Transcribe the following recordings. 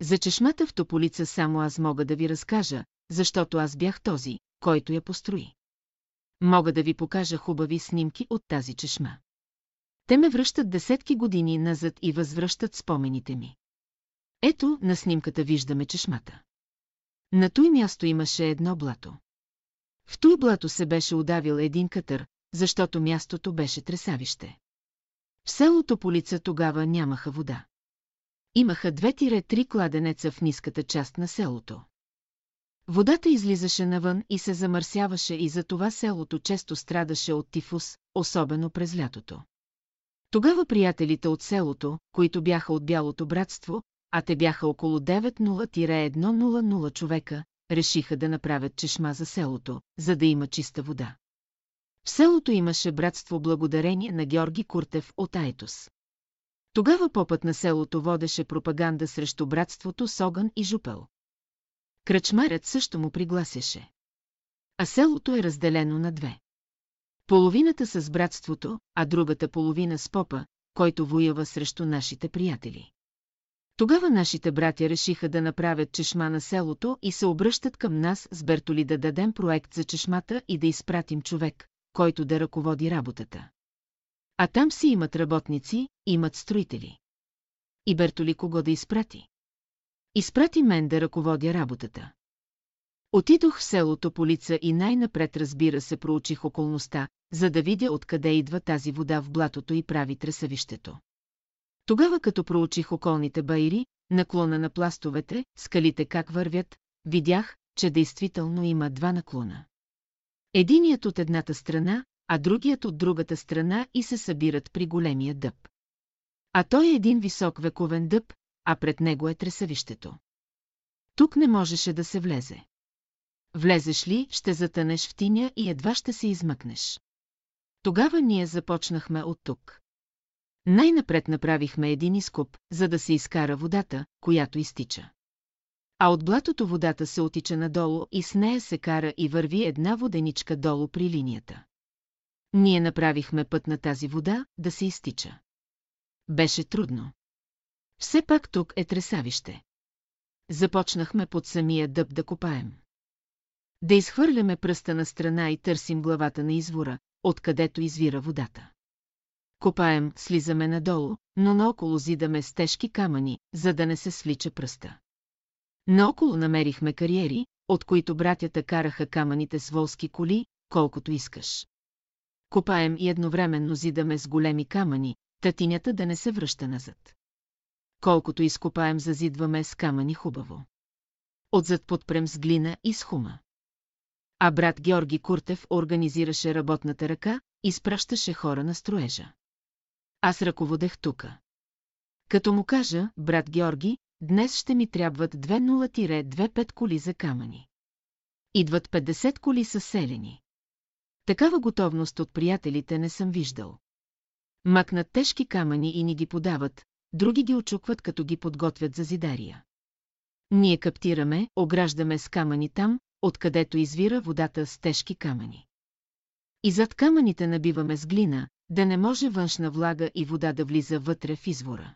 За чешмата в Тополица само аз мога да ви разкажа, защото аз бях този, който я построи. Мога да ви покажа хубави снимки от тази чешма. Те ме връщат десетки години назад и възвръщат спомените ми. Ето, на снимката виждаме чешмата. На той място имаше едно блато. В той блато се беше удавил един катър, защото мястото беше тресавище. В селото по лица тогава нямаха вода. Имаха две-три кладенеца в ниската част на селото. Водата излизаше навън и се замърсяваше и за това селото често страдаше от тифус, особено през лятото. Тогава приятелите от селото, които бяха от Бялото братство, а те бяха около 90-100 човека, решиха да направят чешма за селото, за да има чиста вода. В селото имаше братство благодарение на Георги Куртев от Айтос. Тогава попът на селото водеше пропаганда срещу братството с огън и жупел. Кръчмарят също му пригласяше. А селото е разделено на две. Половината с братството, а другата половина с попа, който воява срещу нашите приятели. Тогава нашите братя решиха да направят чешма на селото и се обръщат към нас с Бертоли да дадем проект за чешмата и да изпратим човек, който да ръководи работата. А там си имат работници, имат строители. И Бертоли кого да изпрати? Изпрати мен да ръководя работата. Отидох в селото по лица и най-напред разбира се проучих околността, за да видя откъде идва тази вода в блатото и прави тресавището. Тогава като проучих околните байри, наклона на пластовете, скалите как вървят, видях, че действително има два наклона. Единият от едната страна, а другият от другата страна и се събират при големия дъб. А той е един висок вековен дъб, а пред него е тресавището. Тук не можеше да се влезе. Влезеш ли, ще затънеш в тиня и едва ще се измъкнеш. Тогава ние започнахме от тук. Най-напред направихме един изкуп, за да се изкара водата, която изтича. А от блатото водата се отича надолу и с нея се кара и върви една воденичка долу при линията. Ние направихме път на тази вода да се изтича. Беше трудно. Все пак тук е тресавище. Започнахме под самия дъб да копаем. Да изхвърляме пръста на страна и търсим главата на извора, откъдето извира водата. Копаем, слизаме надолу, но наоколо зидаме с тежки камъни, за да не се свлича пръста. Наоколо намерихме кариери, от които братята караха камъните с волски коли, колкото искаш. Копаем и едновременно зидаме с големи камъни, татинята да не се връща назад. Колкото изкопаем зазидваме с камъни хубаво. Отзад подпрем с глина и с хума. А брат Георги Куртев организираше работната ръка, изпращаше хора на строежа. Аз ръководех тука. Като му кажа, брат Георги, днес ще ми трябват 2-0-2-5 коли за камъни. Идват 50 коли със селени. Такава готовност от приятелите не съм виждал. Макнат тежки камъни и ни ги подават, други ги очукват като ги подготвят за зидария. Ние каптираме, ограждаме с камъни там, откъдето извира водата с тежки камъни. И зад камъните набиваме с глина, да не може външна влага и вода да влиза вътре в извора.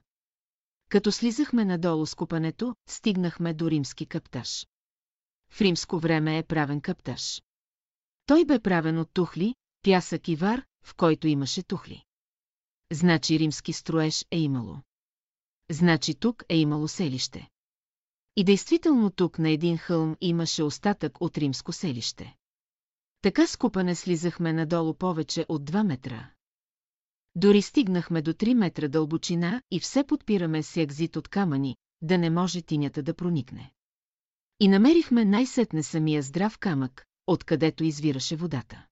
Като слизахме надолу с купането, стигнахме до римски каптаж. В римско време е правен каптаж. Той бе правен от тухли, пясък и вар, в който имаше тухли. Значи римски строеж е имало. Значи тук е имало селище. И действително тук на един хълм имаше остатък от римско селище. Така скупане слизахме надолу повече от 2 метра. Дори стигнахме до 3 метра дълбочина и все подпираме си екзит от камъни, да не може тинята да проникне. И намерихме най-сетне самия здрав камък, откъдето извираше водата.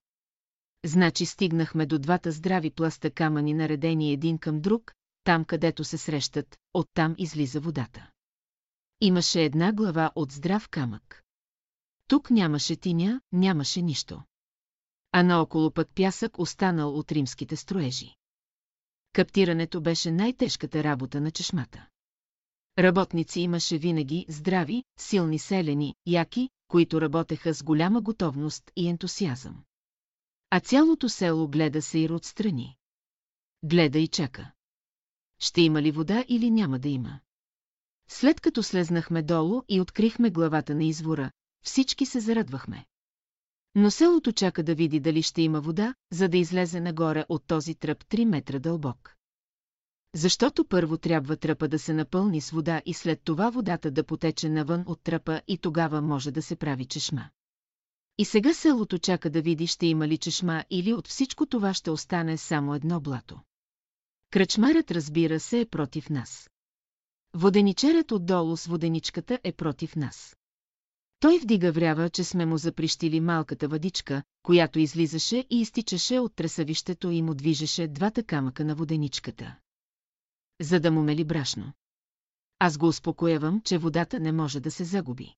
Значи стигнахме до двата здрави пласта камъни наредени един към друг, там където се срещат, оттам излиза водата. Имаше една глава от здрав камък. Тук нямаше тиня, нямаше нищо. А наоколо пък пясък останал от римските строежи. Каптирането беше най-тежката работа на чешмата. Работници имаше винаги здрави, силни селени, яки, които работеха с голяма готовност и ентусиазъм. А цялото село гледа се и След като слезнахме долу и открихме главата на извора, всички се зарадвахме. Но селото чака да види дали ще има вода, за да излезе нагоре от този тръп 3 метра дълбок. Защото първо трябва тръпа да се напълни с вода и след това водата да потече навън от тръпа и тогава може да се прави чешма. И сега селото чака да види ще има ли чешма или от всичко това ще остане само едно блато. Кръчмарът разбира се е против нас. Воденичерът отдолу с воденичката е против нас. Той вдига врява, че сме му заприщили малката въдичка, която излизаше и изтичаше от тресавището и му движеше двата камъка на воденичката. За да му мели брашно. Аз го успокоявам, че водата не може да се загуби.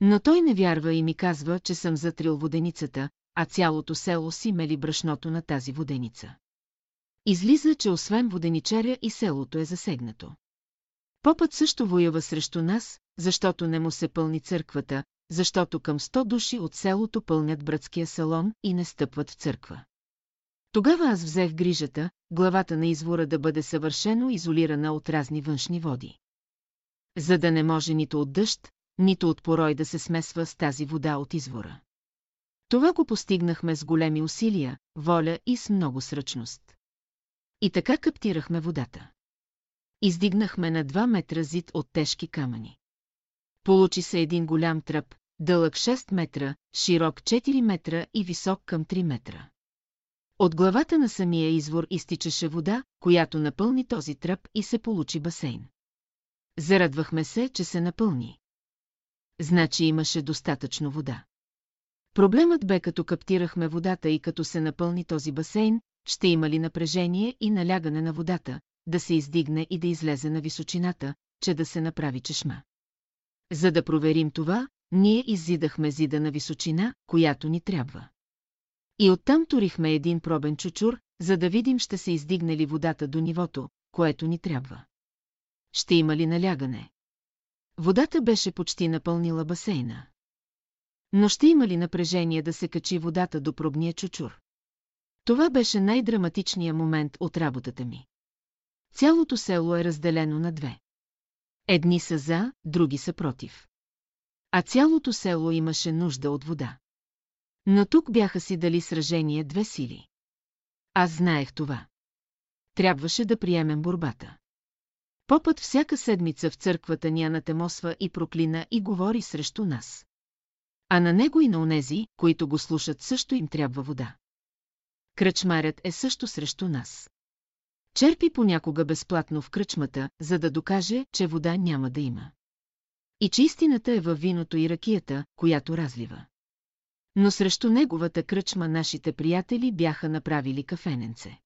Но той не вярва и ми казва, че съм затрил воденицата, а цялото село си мели брашното на тази воденица. Излиза, че освен воденичаря и селото е засегнато. Попът също воюва срещу нас, защото не му се пълни църквата, защото към сто души от селото пълнят братския салон и не стъпват в църква. Тогава аз взех грижата, главата на извора да бъде съвършено изолирана от разни външни води. За да не може нито от дъжд, нито от порой да се смесва с тази вода от извора. Това го постигнахме с големи усилия, воля и с много сръчност. И така каптирахме водата. Издигнахме на 2 метра зид от тежки камъни. Получи се един голям тръп, дълъг 6 метра, широк 4 метра и висок към 3 метра. От главата на самия извор изтичаше вода, която напълни този тръп и се получи басейн. Зарадвахме се, че се напълни. Значи имаше достатъчно вода. Проблемът бе като каптирахме водата и като се напълни този басейн, ще има ли напрежение и налягане на водата, да се издигне и да излезе на височината, че да се направи чешма. За да проверим това, ние иззидахме зида на височина, която ни трябва. И оттам турихме един пробен чучур, за да видим ще се издигне ли водата до нивото, което ни трябва. Ще има ли налягане? Водата беше почти напълнила басейна. Но ще има ли напрежение да се качи водата до пробния чучур? Това беше най-драматичният момент от работата ми. Цялото село е разделено на две. Едни са за, други са против. А цялото село имаше нужда от вода. Но тук бяха си дали сражение две сили. Аз знаех това. Трябваше да приемем борбата. Попът всяка седмица в църквата ни анатемосва и проклина и говори срещу нас. А на него и на онези, които го слушат, също им трябва вода. Кръчмарят е също срещу нас. Черпи понякога безплатно в кръчмата, за да докаже, че вода няма да има. И че истината е във виното и ракията, която разлива. Но срещу неговата кръчма нашите приятели бяха направили кафененце.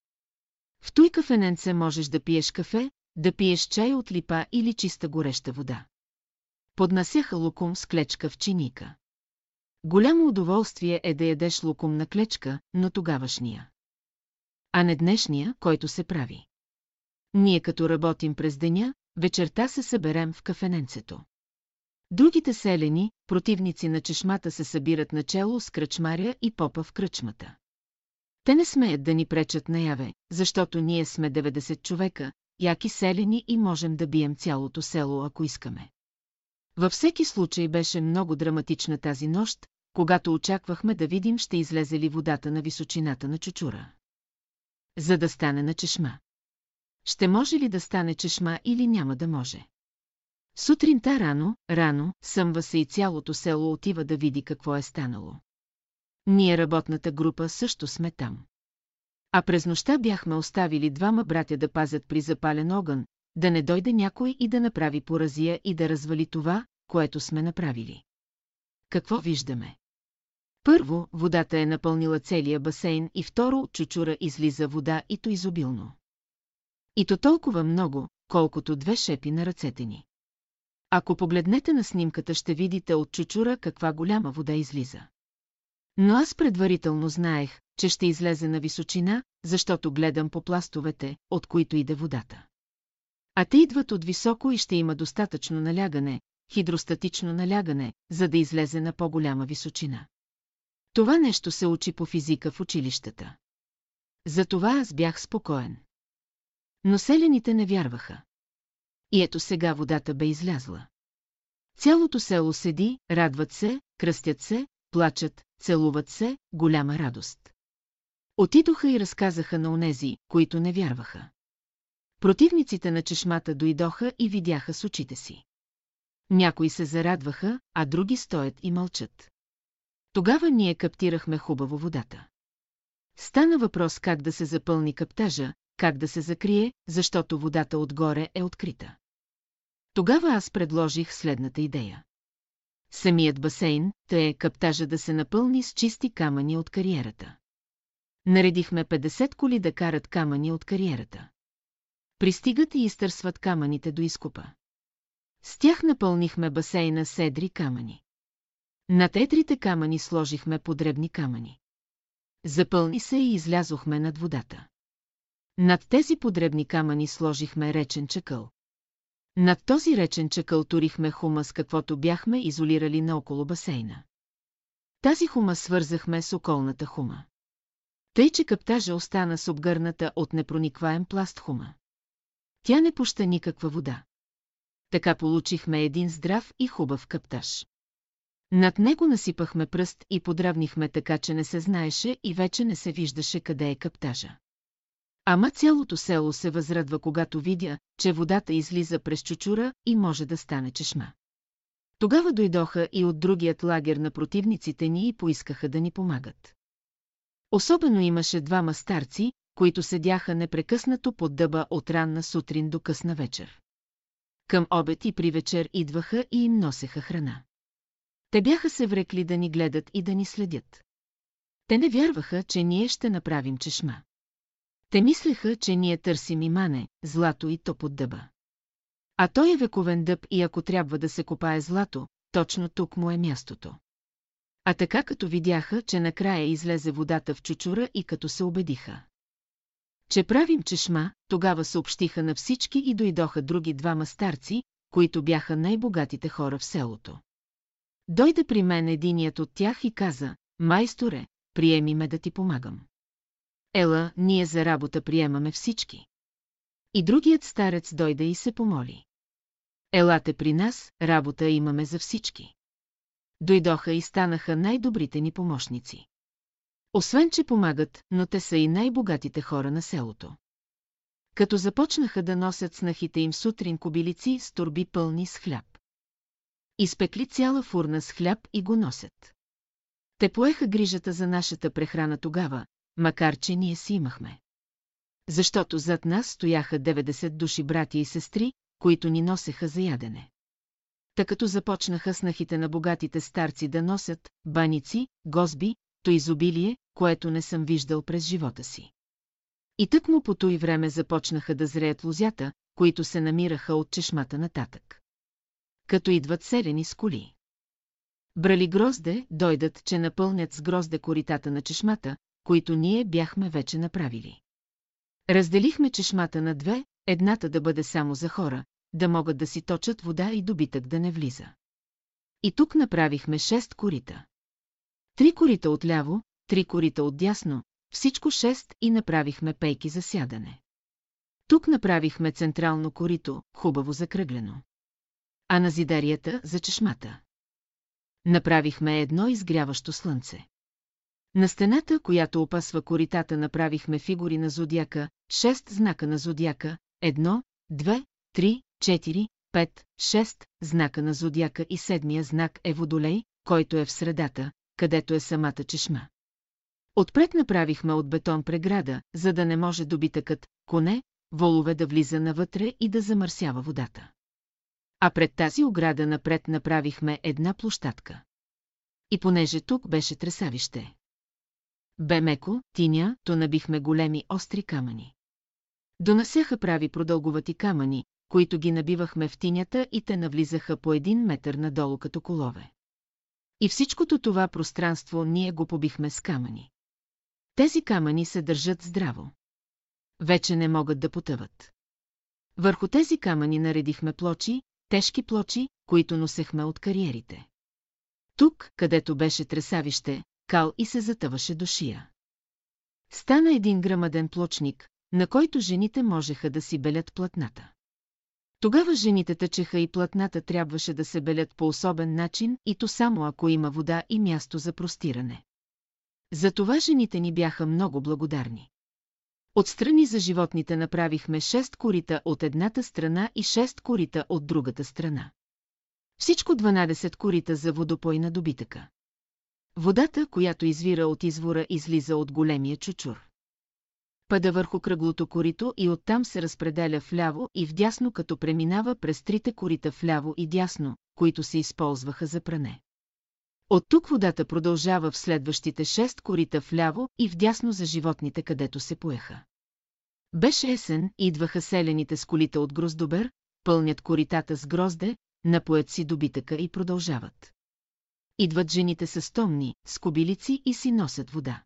В той кафененце можеш да пиеш кафе, да пиеш чай от липа или чиста гореща вода. Поднасяха лукум с клечка в чиника. Голямо удоволствие е да ядеш лукум на клечка, но тогавашния а не днешния, който се прави. Ние като работим през деня, вечерта се съберем в кафененцето. Другите селени, противници на чешмата се събират начело с кръчмаря и попа в кръчмата. Те не смеят да ни пречат наяве, защото ние сме 90 човека, яки селени и можем да бием цялото село, ако искаме. Във всеки случай беше много драматична тази нощ, когато очаквахме да видим ще излезе ли водата на височината на чучура за да стане на чешма. Ще може ли да стане чешма или няма да може? Сутринта рано, рано, съмва се и цялото село отива да види какво е станало. Ние работната група също сме там. А през нощта бяхме оставили двама братя да пазят при запален огън, да не дойде някой и да направи поразия и да развали това, което сме направили. Какво виждаме? Първо, водата е напълнила целия басейн и второ, от чучура излиза вода и то изобилно. И то толкова много, колкото две шепи на ръцете ни. Ако погледнете на снимката, ще видите от чучура каква голяма вода излиза. Но аз предварително знаех, че ще излезе на височина, защото гледам по пластовете, от които иде водата. А те идват от високо и ще има достатъчно налягане, хидростатично налягане, за да излезе на по-голяма височина. Това нещо се учи по физика в училищата. Затова аз бях спокоен. Но селените не вярваха. И ето сега водата бе излязла. Цялото село седи, радват се, кръстят се, плачат, целуват се, голяма радост. Отидоха и разказаха на онези, които не вярваха. Противниците на чешмата дойдоха и видяха с очите си. Някои се зарадваха, а други стоят и мълчат. Тогава ние каптирахме хубаво водата. Стана въпрос как да се запълни каптажа, как да се закрие, защото водата отгоре е открита. Тогава аз предложих следната идея. Самият басейн, тъй е каптажа да се напълни с чисти камъни от кариерата. Наредихме 50 коли да карат камъни от кариерата. Пристигат и изтърсват камъните до изкупа. С тях напълнихме басейна с едри камъни. Над едрите камъни сложихме подребни камъни. Запълни се и излязохме над водата. Над тези подребни камъни сложихме речен чакъл. Над този речен чакъл турихме хума с каквото бяхме изолирали наоколо басейна. Тази хума свързахме с околната хума. Тъй, че каптажа остана с обгърната от непроникваем пласт хума. Тя не пуща никаква вода. Така получихме един здрав и хубав каптаж. Над него насипахме пръст и подравнихме така, че не се знаеше и вече не се виждаше къде е каптажа. Ама цялото село се възрадва, когато видя, че водата излиза през чучура и може да стане чешма. Тогава дойдоха и от другият лагер на противниците ни и поискаха да ни помагат. Особено имаше двама старци, които седяха непрекъснато под дъба от ранна сутрин до късна вечер. Към обед и при вечер идваха и им носеха храна. Те бяха се врекли да ни гледат и да ни следят. Те не вярваха, че ние ще направим чешма. Те мислеха, че ние търсим имане, злато и то под дъба. А той е вековен дъб и ако трябва да се копае злато, точно тук му е мястото. А така като видяха, че накрая излезе водата в чучура и като се убедиха. Че правим чешма, тогава съобщиха на всички и дойдоха други двама старци, които бяха най-богатите хора в селото. Дойде при мен единият от тях и каза, майсторе, приеми ме да ти помагам. Ела, ние за работа приемаме всички. И другият старец дойде и се помоли. Елате при нас, работа имаме за всички. Дойдоха и станаха най-добрите ни помощници. Освен, че помагат, но те са и най-богатите хора на селото. Като започнаха да носят снахите им сутрин кобилици с турби пълни с хляб. Изпекли цяла фурна с хляб и го носят. Те поеха грижата за нашата прехрана тогава, макар че ние си имахме. Защото зад нас стояха 90 души братя и сестри, които ни носеха за ядене. Та като започнаха снахите на богатите старци да носят баници, гозби, то изобилие, което не съм виждал през живота си. И тък му по той време започнаха да зреят лозята, които се намираха от чешмата нататък. Като идват селени с коли. Брали грозде, дойдат, че напълнят с грозде коритата на чешмата, които ние бяхме вече направили. Разделихме чешмата на две, едната да бъде само за хора, да могат да си точат вода и добитък да не влиза. И тук направихме шест корита. Три корита отляво, три корита отдясно, всичко шест и направихме пейки за сядане. Тук направихме централно корито, хубаво закръглено. А на зидарията за чешмата. Направихме едно изгряващо слънце. На стената, която опасва коритата, направихме фигури на зодиака, шест знака на зодиака, едно, две, три, четири, пет, шест знака на зодиака и седмия знак е водолей, който е в средата, където е самата чешма. Отпред направихме от бетон преграда, за да не може добитъкът, коне, волове да влиза навътре и да замърсява водата. А пред тази ограда напред направихме една площадка. И понеже тук беше тресавище. Бе меко, тиня, то набихме големи остри камъни. Донасяха прави продълговати камъни, които ги набивахме в тинята и те навлизаха по един метър надолу като колове. И всичкото това пространство ние го побихме с камъни. Тези камъни се държат здраво. Вече не могат да потъват. Върху тези камъни наредихме плочи, тежки плочи, които носехме от кариерите. Тук, където беше тресавище, кал и се затъваше до шия. Стана един грамаден плочник, на който жените можеха да си белят платната. Тогава жените тъчеха и платната трябваше да се белят по особен начин и то само ако има вода и място за простиране. Затова жените ни бяха много благодарни. Отстрани за животните направихме 6 корита от едната страна и 6 корита от другата страна. Всичко 12 корита за водопой на добитъка. Водата, която извира от извора, излиза от големия чучур. Пада върху кръглото корито и оттам се разпределя вляво и вдясно, като преминава през трите корита вляво и дясно, които се използваха за пране. От тук водата продължава в следващите шест корита вляво и вдясно за животните, където се поеха. Беше есен, идваха селените с колите от гроздобер, пълнят коритата с грозде, напоят си добитъка и продължават. Идват жените с томни, с кобилици и си носят вода.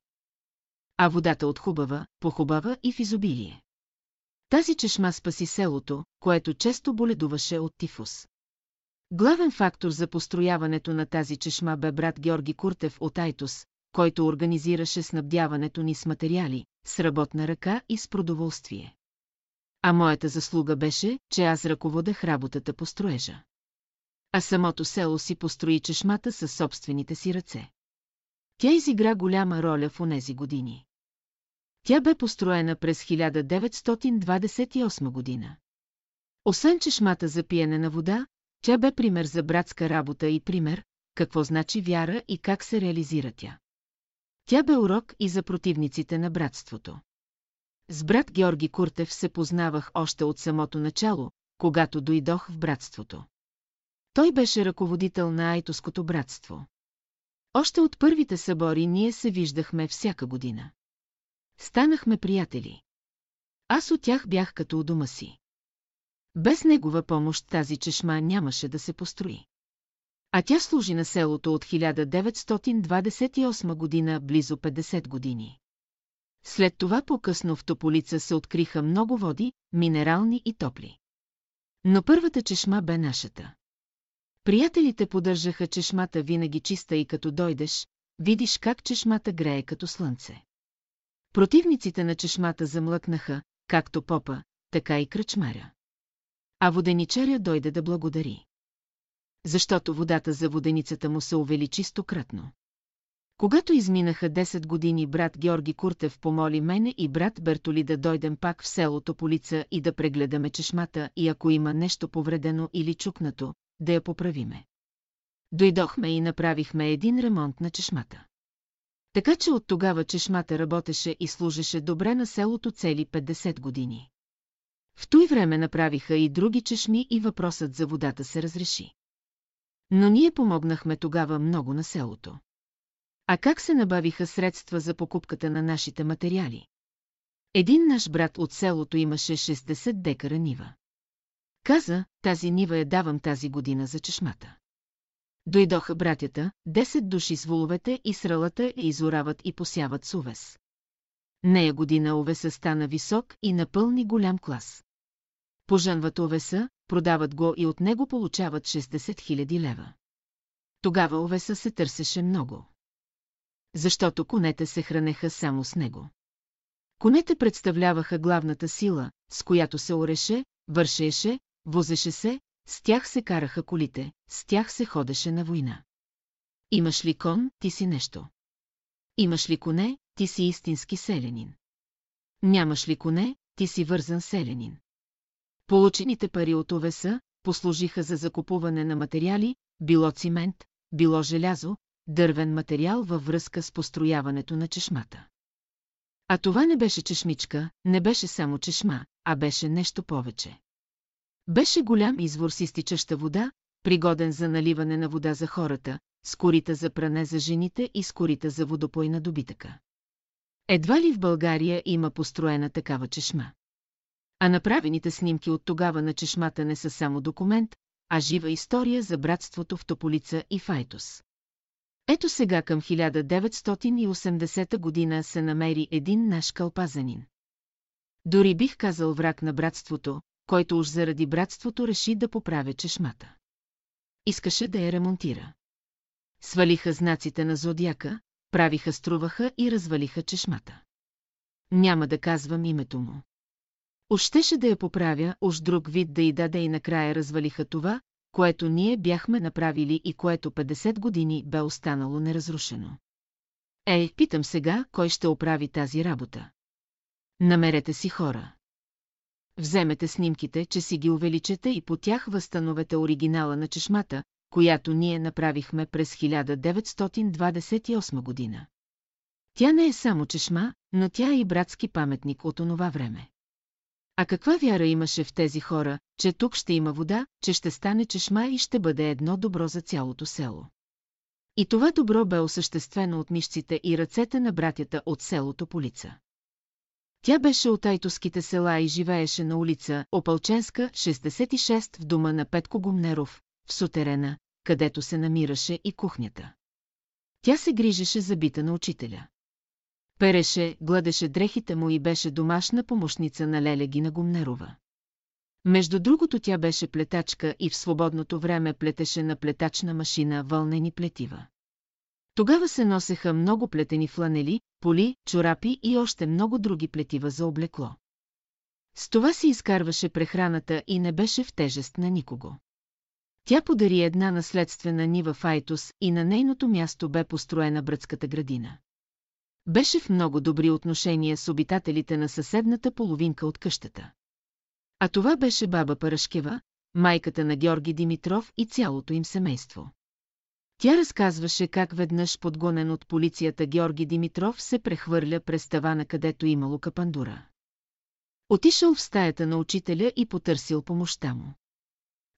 А водата от хубава, похубава и в изобилие. Тази чешма спаси селото, което често боледуваше от тифус. Главен фактор за построяването на тази чешма бе брат Георги Куртев от Айтос, който организираше снабдяването ни с материали, с работна ръка и с продоволствие. А моята заслуга беше, че аз ръководех работата по строежа. А самото село си построи чешмата със собствените си ръце. Тя изигра голяма роля в онези години. Тя бе построена през 1928 година. Освен чешмата за пиене на вода, тя бе пример за братска работа и пример, какво значи вяра и как се реализира тя. Тя бе урок и за противниците на братството. С брат Георги Куртев се познавах още от самото начало, когато дойдох в братството. Той беше ръководител на Айтоското братство. Още от първите събори ние се виждахме всяка година. Станахме приятели. Аз от тях бях като у дома си. Без негова помощ тази чешма нямаше да се построи. А тя служи на селото от 1928 година близо 50 години. След това по-късно в Тополица се откриха много води, минерални и топли. Но първата чешма бе нашата. Приятелите поддържаха чешмата винаги чиста и като дойдеш, видиш как чешмата грее като слънце. Противниците на чешмата замлъкнаха, както попа, така и кръчмаря. А воденичаря дойде да благодари. Защото водата за воденицата му се увеличи стократно. Когато изминаха 10 години, брат Георги Куртев помоли мене и брат Бертоли да дойдем пак в селото Полица и да прегледаме чешмата и ако има нещо повредено или чукнато, да я поправиме. Дойдохме и направихме един ремонт на чешмата. Така че от тогава чешмата работеше и служеше добре на селото цели 50 години. В той време направиха и други чешми и въпросът за водата се разреши. Но ние помогнахме тогава много на селото. А как се набавиха средства за покупката на нашите материали? Един наш брат от селото имаше 60 декара нива. Каза, тази нива я давам тази година за чешмата. Дойдоха братята, 10 души с воловете и сралата я изорават и посяват с увес. Нея година овеса стана висок и напълни голям клас. Пожънват овеса, продават го и от него получават 60 000 лева. Тогава овеса се търсеше много. Защото конете се хранеха само с него. Конете представляваха главната сила, с която се ореше, вършеше, возеше се, с тях се караха колите, с тях се ходеше на война. Имаш ли кон, ти си нещо. Имаш ли коне, ти си истински селянин. Нямаш ли коне, ти си вързан селянин. Получените пари от овеса послужиха за закупуване на материали, било цимент, било желязо, дървен материал във връзка с построяването на чешмата. А това не беше чешмичка, не беше само чешма, а беше нещо повече. Беше голям извор с изтичаща вода, пригоден за наливане на вода за хората, с корита за пране за жените и с корита за водопой на добитъка. Едва ли в България има построена такава чешма. А направените снимки от тогава на чешмата не са само документ, а жива история за братството в Тополица и Файтос. Ето сега към 1980 година се намери един наш кълпазанин. Дори бих казал враг на братството, който уж заради братството реши да поправя чешмата. Искаше да я ремонтира. Свалиха знаците на зодиака, правиха струваха и развалиха чешмата. Няма да казвам името му. Уж щеше да я поправя, уж друг вид да й даде и накрая развалиха това, което ние бяхме направили и което 50 години бе останало неразрушено. Ей, питам сега, кой ще оправи тази работа. Намерете си хора. Вземете снимките, че си ги увеличете и по тях възстановете оригинала на чешмата, която ние направихме през 1928 година. Тя не е само чешма, но тя е и братски паметник от онова време. А каква вяра имаше в тези хора, че тук ще има вода, че ще стане чешма и ще бъде едно добро за цялото село? И това добро бе осъществено от мишците и ръцете на братята от селото Полица. Тя беше от Айтоските села и живееше на улица Опалченска, 66 в дома на Петко Гумнеров, в сутерена, където се намираше и кухнята. Тя се грижеше за бита на учителя. Переше, гладеше дрехите му и беше домашна помощница на Леля Гина Гумнерова. Между другото тя беше плетачка и в свободното време плетеше на плетачна машина вълнени плетива. Тогава се носеха много плетени фланели, поли, чорапи и още много други плетива за облекло. С това си изкарваше прехраната и не беше в тежест на никого. Тя подари една наследствена нива в Айтос и на нейното място бе построена братската градина. Беше в много добри отношения с обитателите на съседната половинка от къщата. А това беше баба Парашкева, майката на Георги Димитров и цялото им семейство. Тя разказваше как веднъж подгонен от полицията Георги Димитров се прехвърля през тавана, където имало капандура. Отишъл в стаята на учителя и потърсил помощта му.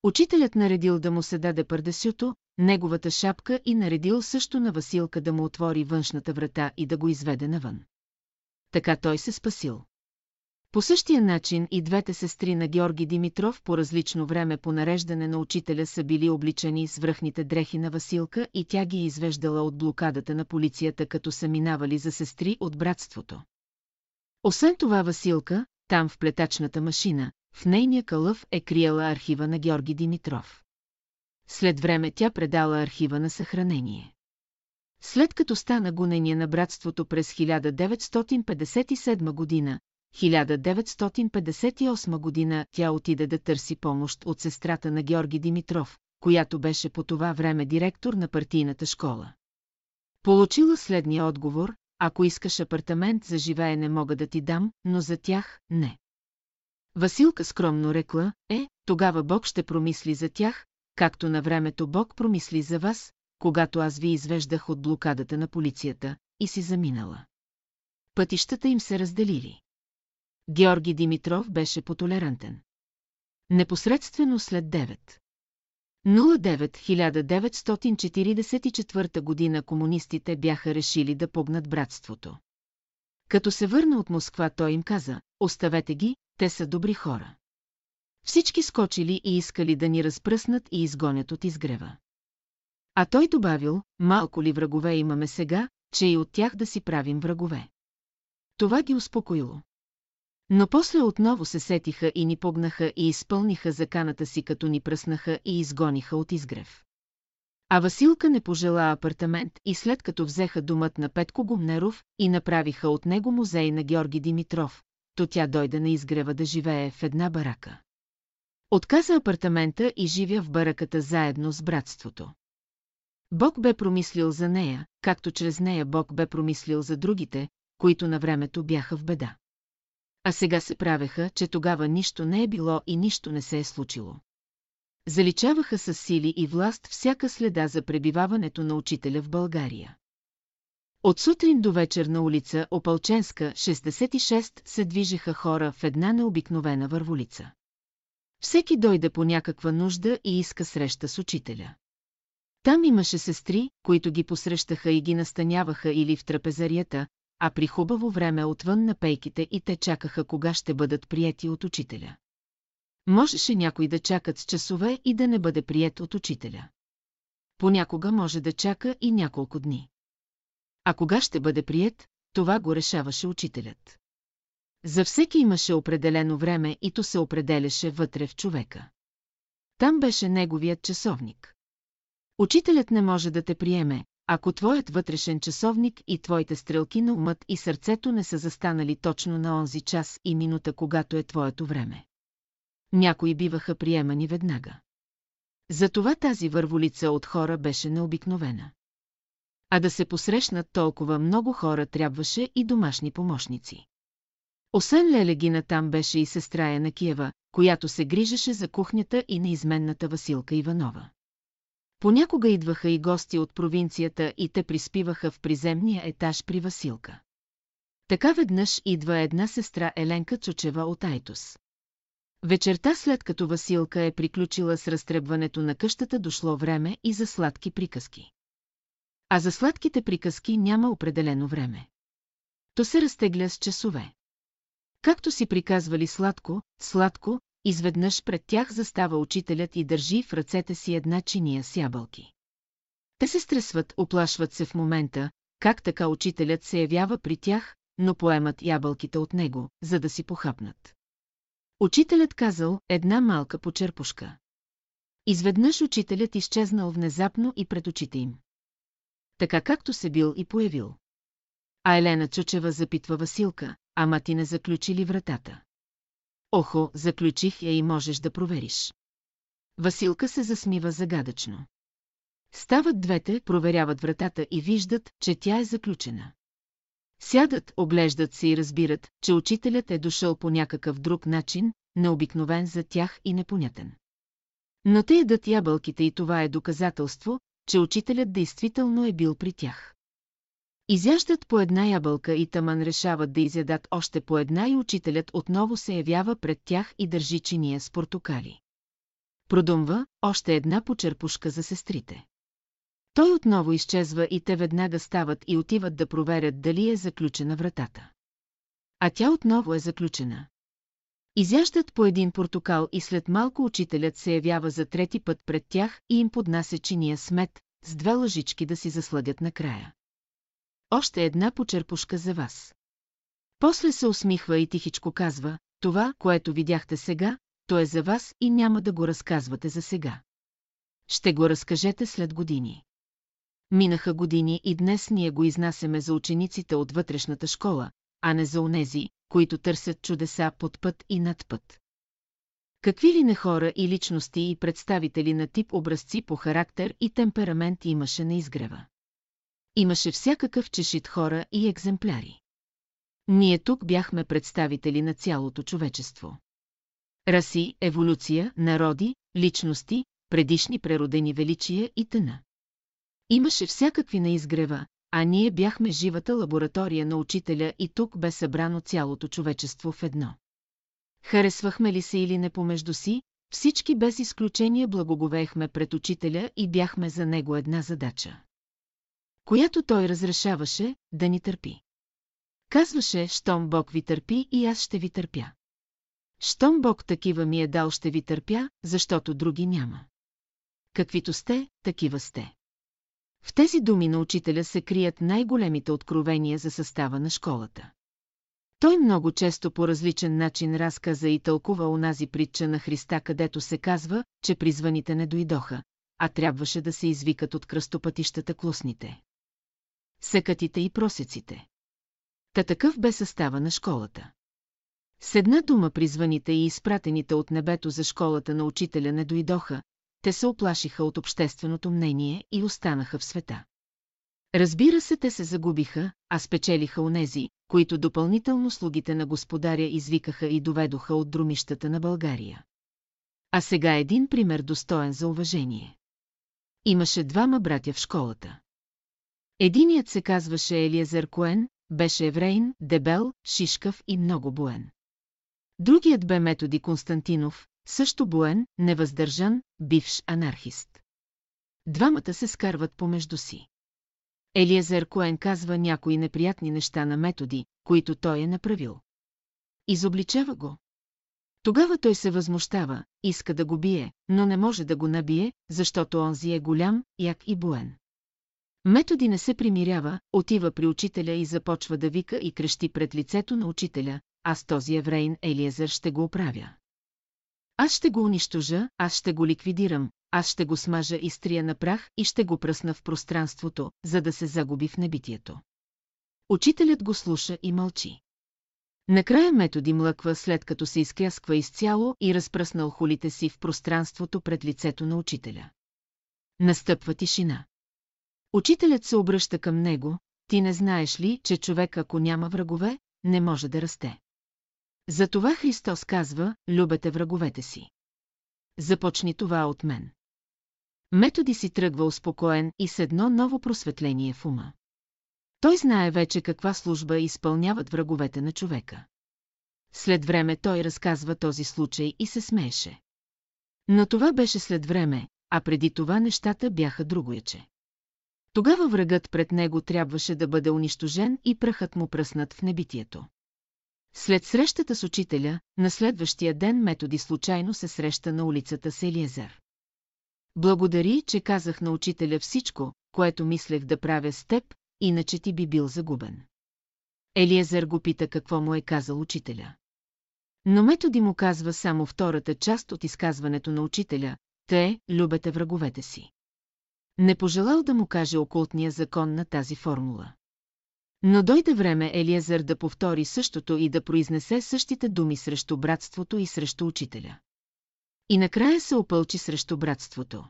Учителят наредил да му се даде пардесюто, неговата шапка и наредил също на Василка да му отвори външната врата и да го изведе навън. Така той се спасил. По същия начин и двете сестри на Георги Димитров по различно време по нареждане на учителя са били обличани с връхните дрехи на Василка и тя ги е извеждала от блокадата на полицията, като са минавали за сестри от братството. Освен това Василка, там в плетачната машина, в нейния кълъв е криела архива на Георги Димитров. След време тя предала архива на съхранение. След като стана гонение на братството през 1957 година, 1958 година тя отиде да търси помощ от сестрата на Георги Димитров, която беше по това време директор на партийната школа. Получила следния отговор, ако искаш апартамент за живеене мога да ти дам, но за тях – не. Василка скромно рекла, е, тогава Бог ще промисли за тях, както на времето Бог промисли за вас, когато аз ви извеждах от блокадата на полицията и си заминала. Пътищата им се разделили. Георги Димитров беше потолерантен. Непосредствено след 9. 09-1944 година комунистите бяха решили да погнат братството. Като се върна от Москва, той им каза, оставете ги, те са добри хора. Всички скочили и искали да ни разпръснат и изгонят от изгрева. А той добавил, малко ли врагове имаме сега, че и от тях да си правим врагове. Това ги успокоило. Но после отново се сетиха и ни погнаха и изпълниха заканата си, като ни пръснаха и изгониха от изгрев. А Василка не пожела апартамент и след като взеха думът на Петко Гумнеров и направиха от него музей на Георги Димитров, то тя дойде на изгрева да живее в една барака. Отказа апартамента и живя в бараката заедно с братството. Бог бе промислил за нея, както чрез нея Бог бе промислил за другите, които на времето бяха в беда. А сега се правеха, че тогава нищо не е било и нищо не се е случило. Заличаваха с сили и власт всяка следа за пребиваването на учителя в България. От сутрин до вечер на улица Опалченска, 66, се движеха хора в една необикновена върволица. Всеки дойде по някаква нужда и иска среща с учителя. Там имаше сестри, които ги посрещаха и ги настаняваха или в трапезарията, а при хубаво време отвън на пейките и те чакаха кога ще бъдат прияти от учителя. Можеше някой да чакат с часове и да не бъде прият от учителя. Понякога може да чака и няколко дни. А кога ще бъде прият, това го решаваше учителят. За всеки имаше определено време и то се определяше вътре в човека. Там беше неговият часовник. Учителят не може да те приеме, ако твоят вътрешен часовник и твоите стрелки на умът и сърцето не са застанали точно на онзи час и минута, когато е твоето време. Някои биваха приемани веднага. Затова тази върволица от хора беше необикновена. А да се посрещнат толкова много хора трябваше и домашни помощници. Освен Лелегина там беше и сестра на Киева, която се грижеше за кухнята и неизменната Василка Иванова. Понякога идваха и гости от провинцията и те приспиваха в приземния етаж при Василка. Така веднъж идва една сестра Еленка Чочева от Айтос. Вечерта след като Василка е приключила с разтребването на къщата дошло време и за сладки приказки. А за сладките приказки няма определено време. То се разтегля с часове. Както си приказвали сладко, сладко, изведнъж пред тях застава учителят и държи в ръцете си една чиния с ябълки. Те се стресват, оплашват се в момента, как така учителят се явява при тях, но поемат ябълките от него, за да си похапнат. Учителят казал една малка почерпушка. Изведнъж учителят изчезнал внезапно и пред очите им. Така както се бил и появил. А Елена Чучева запитва Василка, ама ти не заключи ли вратата? Охо, заключих я и можеш да провериш. Василка се засмива загадъчно. Стават двете, проверяват вратата и виждат, че тя е заключена. Сядат, оглеждат се и разбират, че учителят е дошъл по някакъв друг начин, необикновен за тях и непонятен. Но те ядат ябълките и това е доказателство, че учителят действително е бил при тях. Изяждат по една ябълка и таман решават да изядат още по една и учителят отново се явява пред тях и държи чиния с портокали. Продумва още една почерпушка за сестрите. Той отново изчезва и те веднага стават и отиват да проверят дали е заключена вратата. А тя отново е заключена. Изяждат по един портокал и след малко учителят се явява за трети път пред тях и им поднася чиния смет, с две лъжички да си засладят накрая. Още една почерпушка за вас. После се усмихва и тихичко казва, това, което видяхте сега, то е за вас и няма да го разказвате за сега. Ще го разкажете след години. Минаха години и днес ние го изнасяме за учениците от вътрешната школа, а не за онези, които търсят чудеса под път и над път. Какви ли не хора и личности и представители на тип образци по характер и темперамент имаше на изгрева. Имаше всякакъв чешит хора и екземпляри. Ние тук бяхме представители на цялото човечество. Раси, еволюция, народи, личности, предишни преродени величия и тъна. Имаше всякакви на изгрева, а ние бяхме живата лаборатория на учителя и тук бе събрано цялото човечество в едно. Харесвахме ли се или не помежду си, всички без изключение благоговеехме пред учителя и бяхме за него една задача. Която той разрешаваше да ни търпи. Казваше, щом Бог ви търпи и аз ще ви търпя. Щом Бог такива ми е дал ще ви търпя, защото други няма. Каквито сте, такива сте. В тези думи на учителя се крият най-големите откровения за състава на школата. Той много често по различен начин разказа и тълкува онази притча на Христа, където се казва, че призваните не дойдоха, а трябваше да се извикат от кръстопътищата клусните. Секатите и просеците. Та такъв бе състава на школата. С една дума призваните и изпратените от небето за школата на учителя не дойдоха, те се оплашиха от общественото мнение и останаха в света. Разбира се, те се загубиха, а спечелиха онези, които допълнително слугите на господаря извикаха и доведоха от друмищата на България. А сега един пример достоен за уважение. Имаше двама братя в школата. Единият се казваше Елиезер Коен, беше еврейн, дебел, шишкав и много буен. Другият бе Методи Константинов, също буен, невъздържан, бивш анархист. Двамата се скарват помежду си. Елиезер Коен казва някои неприятни неща на методи, които той е направил. Изобличава го. Тогава той се възмущава, иска да го бие, но не може да го набие, защото онзи е голям, як и буен. Методи не се примирява, отива при учителя и започва да вика и крещи пред лицето на учителя, аз този еврейн Елиезер ще го оправя. Аз ще го унищожа, аз ще го ликвидирам, аз ще го смажа и стрия на прах и ще го пръсна в пространството, за да се загуби в небитието. Учителят го слуша и мълчи. Накрая методи млъква след като се изкрясква изцяло и разпръснал холите си в пространството пред лицето на учителя. Настъпва тишина. Учителят се обръща към него, ти не знаеш ли, че човек ако няма врагове, не може да расте. Затова Христос казва, любете враговете си. Започни това от мен. Методи си тръгва успокоен и с едно ново просветление в ума. Той знае вече каква служба изпълняват враговете на човека. След време той разказва този случай и се смееше. Но това беше след време, а преди това нещата бяха другояче. Тогава врагът пред него трябваше да бъде унищожен и прахът му пръснат в небитието. След срещата с учителя, на следващия ден методи случайно се среща на улицата с Елиезер. Благодари, че казах на учителя всичко, което мислех да правя с теб, иначе ти би бил загубен. Елиезер го пита какво му е казал учителя. Но методи му казва само втората част от изказването на учителя, те любете враговете си. Не пожелал да му каже окултния закон на тази формула. Но дойде време Елиезър да повтори същото и да произнесе същите думи срещу братството и срещу учителя. И накрая се опълчи срещу братството.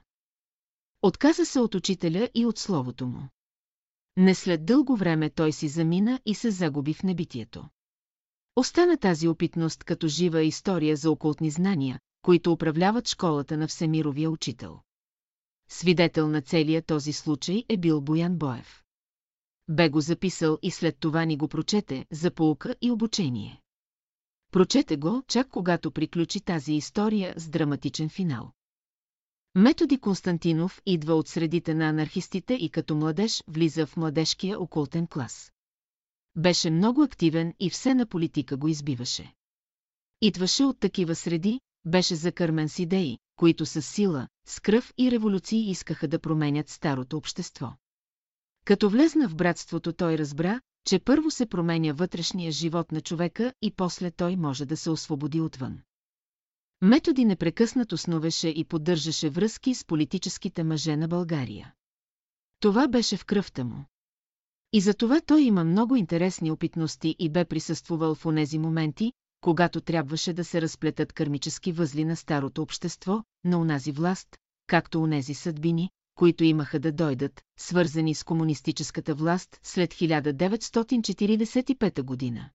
Отказа се от учителя и от словото му. Не след дълго време той си замина и се загуби в небитието. Остана тази опитност като жива история за окултни знания, които управляват школата на Всемировия учител. Свидетел на целия този случай е бил Боян Боев. Бе го записал и след това ни го прочете за полука и обучение. Прочете го, чак когато приключи тази история с драматичен финал. Методи Константинов идва от средите на анархистите и като младеж влиза в младежкия окултен клас. Беше много активен и все на политика го избиваше. Идваше от такива среди, беше закърмен с идеи, които с сила, с кръв и революции искаха да променят старото общество. Като влезна в братството той разбра, че първо се променя вътрешния живот на човека и после той може да се освободи отвън. Методи непрекъснато сновеше и поддържаше връзки с политическите мъже на България. Това беше в кръвта му. И за това той има много интересни опитности и бе присъствувал в онези моменти, когато трябваше да се разплетат кърмически възли на старото общество, на унази власт, както унези съдбини, които имаха да дойдат, свързани с комунистическата власт след 1945 година.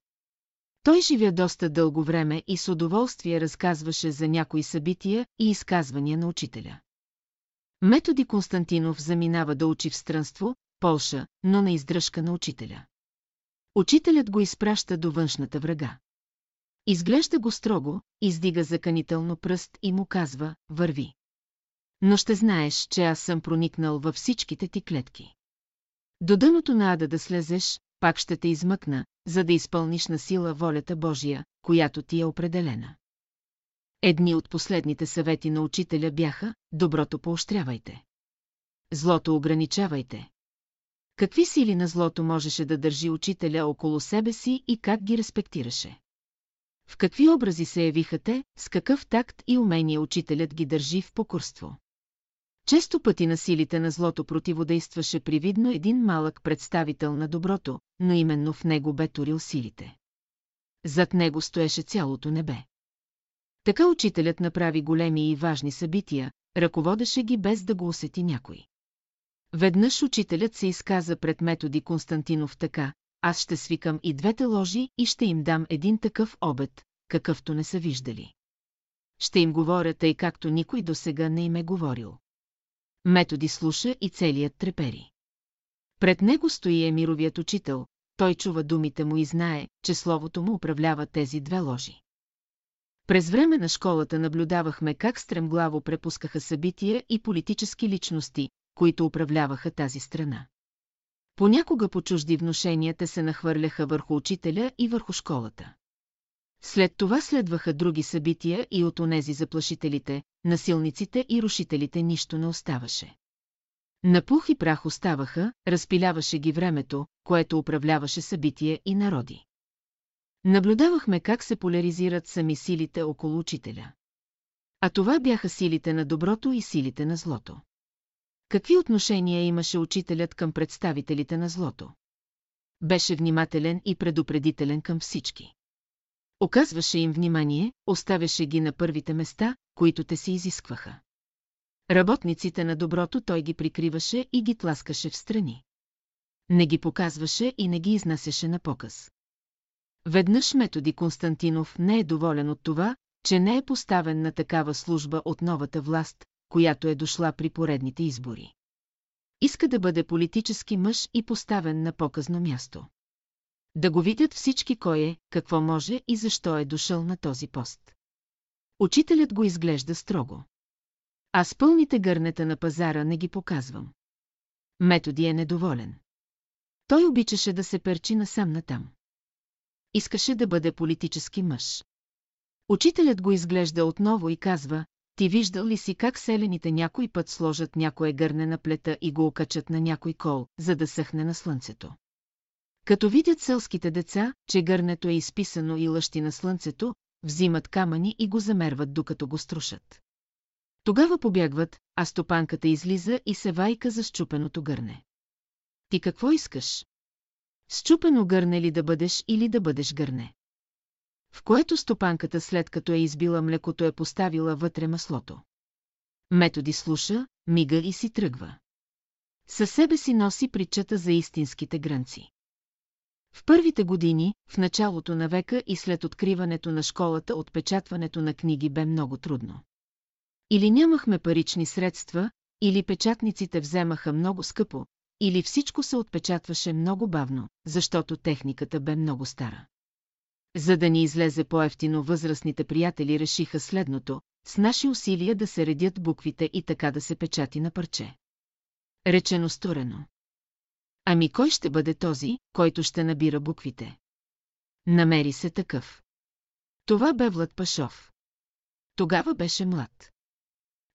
Той живя доста дълго време и с удоволствие разказваше за някои събития и изказвания на учителя. Методи Константинов заминава да учи в странство, Полша, но на издръжка на учителя. Учителят го изпраща до външната врага. Изглежда го строго, издига заканително пръст и му казва «Върви». Но ще знаеш, че аз съм проникнал във всичките ти клетки. До дъното на ада да слезеш, пак ще те измъкна, за да изпълниш на сила волята Божия, която ти е определена. Едни от последните съвети на учителя бяха «Доброто поощрявайте». Злото ограничавайте. Какви сили на злото можеше да държи учителя около себе си и как ги респектираше? В какви образи се явиха те, с какъв такт и умение учителят ги държи в покорство? Често пъти на силите на злото противодействаше привидно един малък представител на доброто, но именно в него бе турил силите. Зад него стоеше цялото небе. Така учителят направи големи и важни събития, ръководеше ги без да го усети някой. Веднъж учителят се изказа пред методи Константинов така, аз ще свикам и двете ложи и ще им дам един такъв обед, какъвто не са виждали. Ще им говоря тъй както никой досега не им е говорил. Методи слуша и целият трепери. Пред него стои Емировият учител, той чува думите му и знае, че словото му управлява тези две ложи. През време на школата наблюдавахме как стремглаво препускаха събития и политически личности, които управляваха тази страна. Понякога по чужди вношения те се нахвърляха върху учителя и върху школата. След това следваха други събития и от онези заплашителите, насилниците и рушителите нищо не оставаше. На пух и прах оставаха, разпиляваше ги времето, което управляваше събития и народи. Наблюдавахме как се поляризират сами силите около учителя. А това бяха силите на доброто и силите на злото. Какви отношения имаше учителят към представителите на злото? Беше внимателен и предупредителен към всички. Оказваше им внимание, оставяше ги на първите места, които те се изискваха. Работниците на доброто той ги прикриваше и ги тласкаше в страни. Не ги показваше и не ги изнасяше на показ. Веднъж методи Константинов не е доволен от това, че не е поставен на такава служба от новата власт, която е дошла при поредните избори. Иска да бъде политически мъж и поставен на показно място. Да го видят всички кой е, какво може и защо е дошъл на този пост. Учителят го изглежда строго. А с пълните гърнета на пазара не ги показвам. Методи е недоволен. Той обичаше да се перчи насам натам. Искаше да бъде политически мъж. Учителят го изглежда отново и казва, ти виждал ли си как селените някой път сложат някое гърне на плета и го окачат на някой кол, за да съхне на слънцето? Като видят селските деца, че гърнето е изписано и лъщи на слънцето, взимат камъни и го замерват докато го струшат. Тогава побягват, а стопанката излиза и се вайка за щупеното гърне. Ти какво искаш? Счупено гърне ли да бъдеш или да бъдеш гърне? В което стопанката след като е избила млекото е поставила вътре маслото. Методи слуша, мига и си тръгва. Със себе си носи притчата за истинските грънци. В първите години, в началото на века и след откриването на школата отпечатването на книги бе много трудно. Или нямахме парични средства, или печатниците вземаха много скъпо, или всичко се отпечатваше много бавно, защото техниката бе много стара. За да ни излезе по-ефтино възрастните приятели решиха следното, с наши усилия да се редят буквите и така да се печати на парче. Речено сторено. Ами кой ще бъде този, който ще набира буквите? Намери се такъв. Това бе Влад Пашов. Тогава беше млад.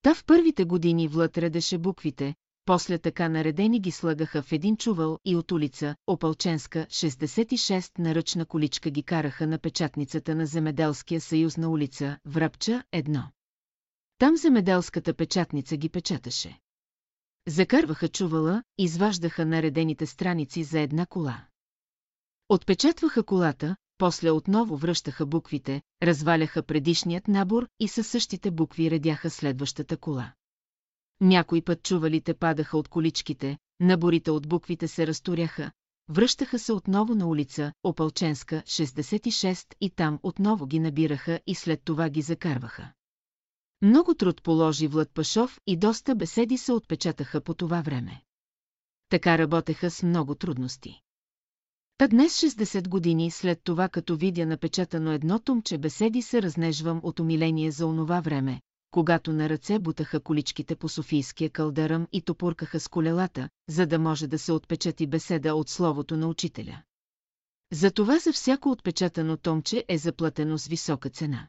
Та в първите години Влад редеше буквите, после така наредени ги слагаха в един чувал и от улица, Опалченска, 66 на ръчна количка ги караха на печатницата на Земеделския съюз на улица, Връбча, едно. Там земеделската печатница ги печаташе. Закърваха чувала, изваждаха наредените страници за една кола. Отпечатваха колата, после отново връщаха буквите, разваляха предишният набор и със същите букви редяха следващата кола. Някой път чувалите падаха от количките, наборите от буквите се разторяха, връщаха се отново на улица Опалченска, 66 и там отново ги набираха и след това ги закарваха. Много труд положи Влад Пашов и доста беседи се отпечатаха по това време. Така работеха с много трудности. Та днес 60 години след това като видя напечатано едно тумче беседи се разнежвам от умиление за онова време, когато на ръце бутаха количките по Софийския кълдъръм и топуркаха с колелата, за да може да се отпечати беседа от словото на учителя. Затова за всяко отпечатано томче е заплатено с висока цена.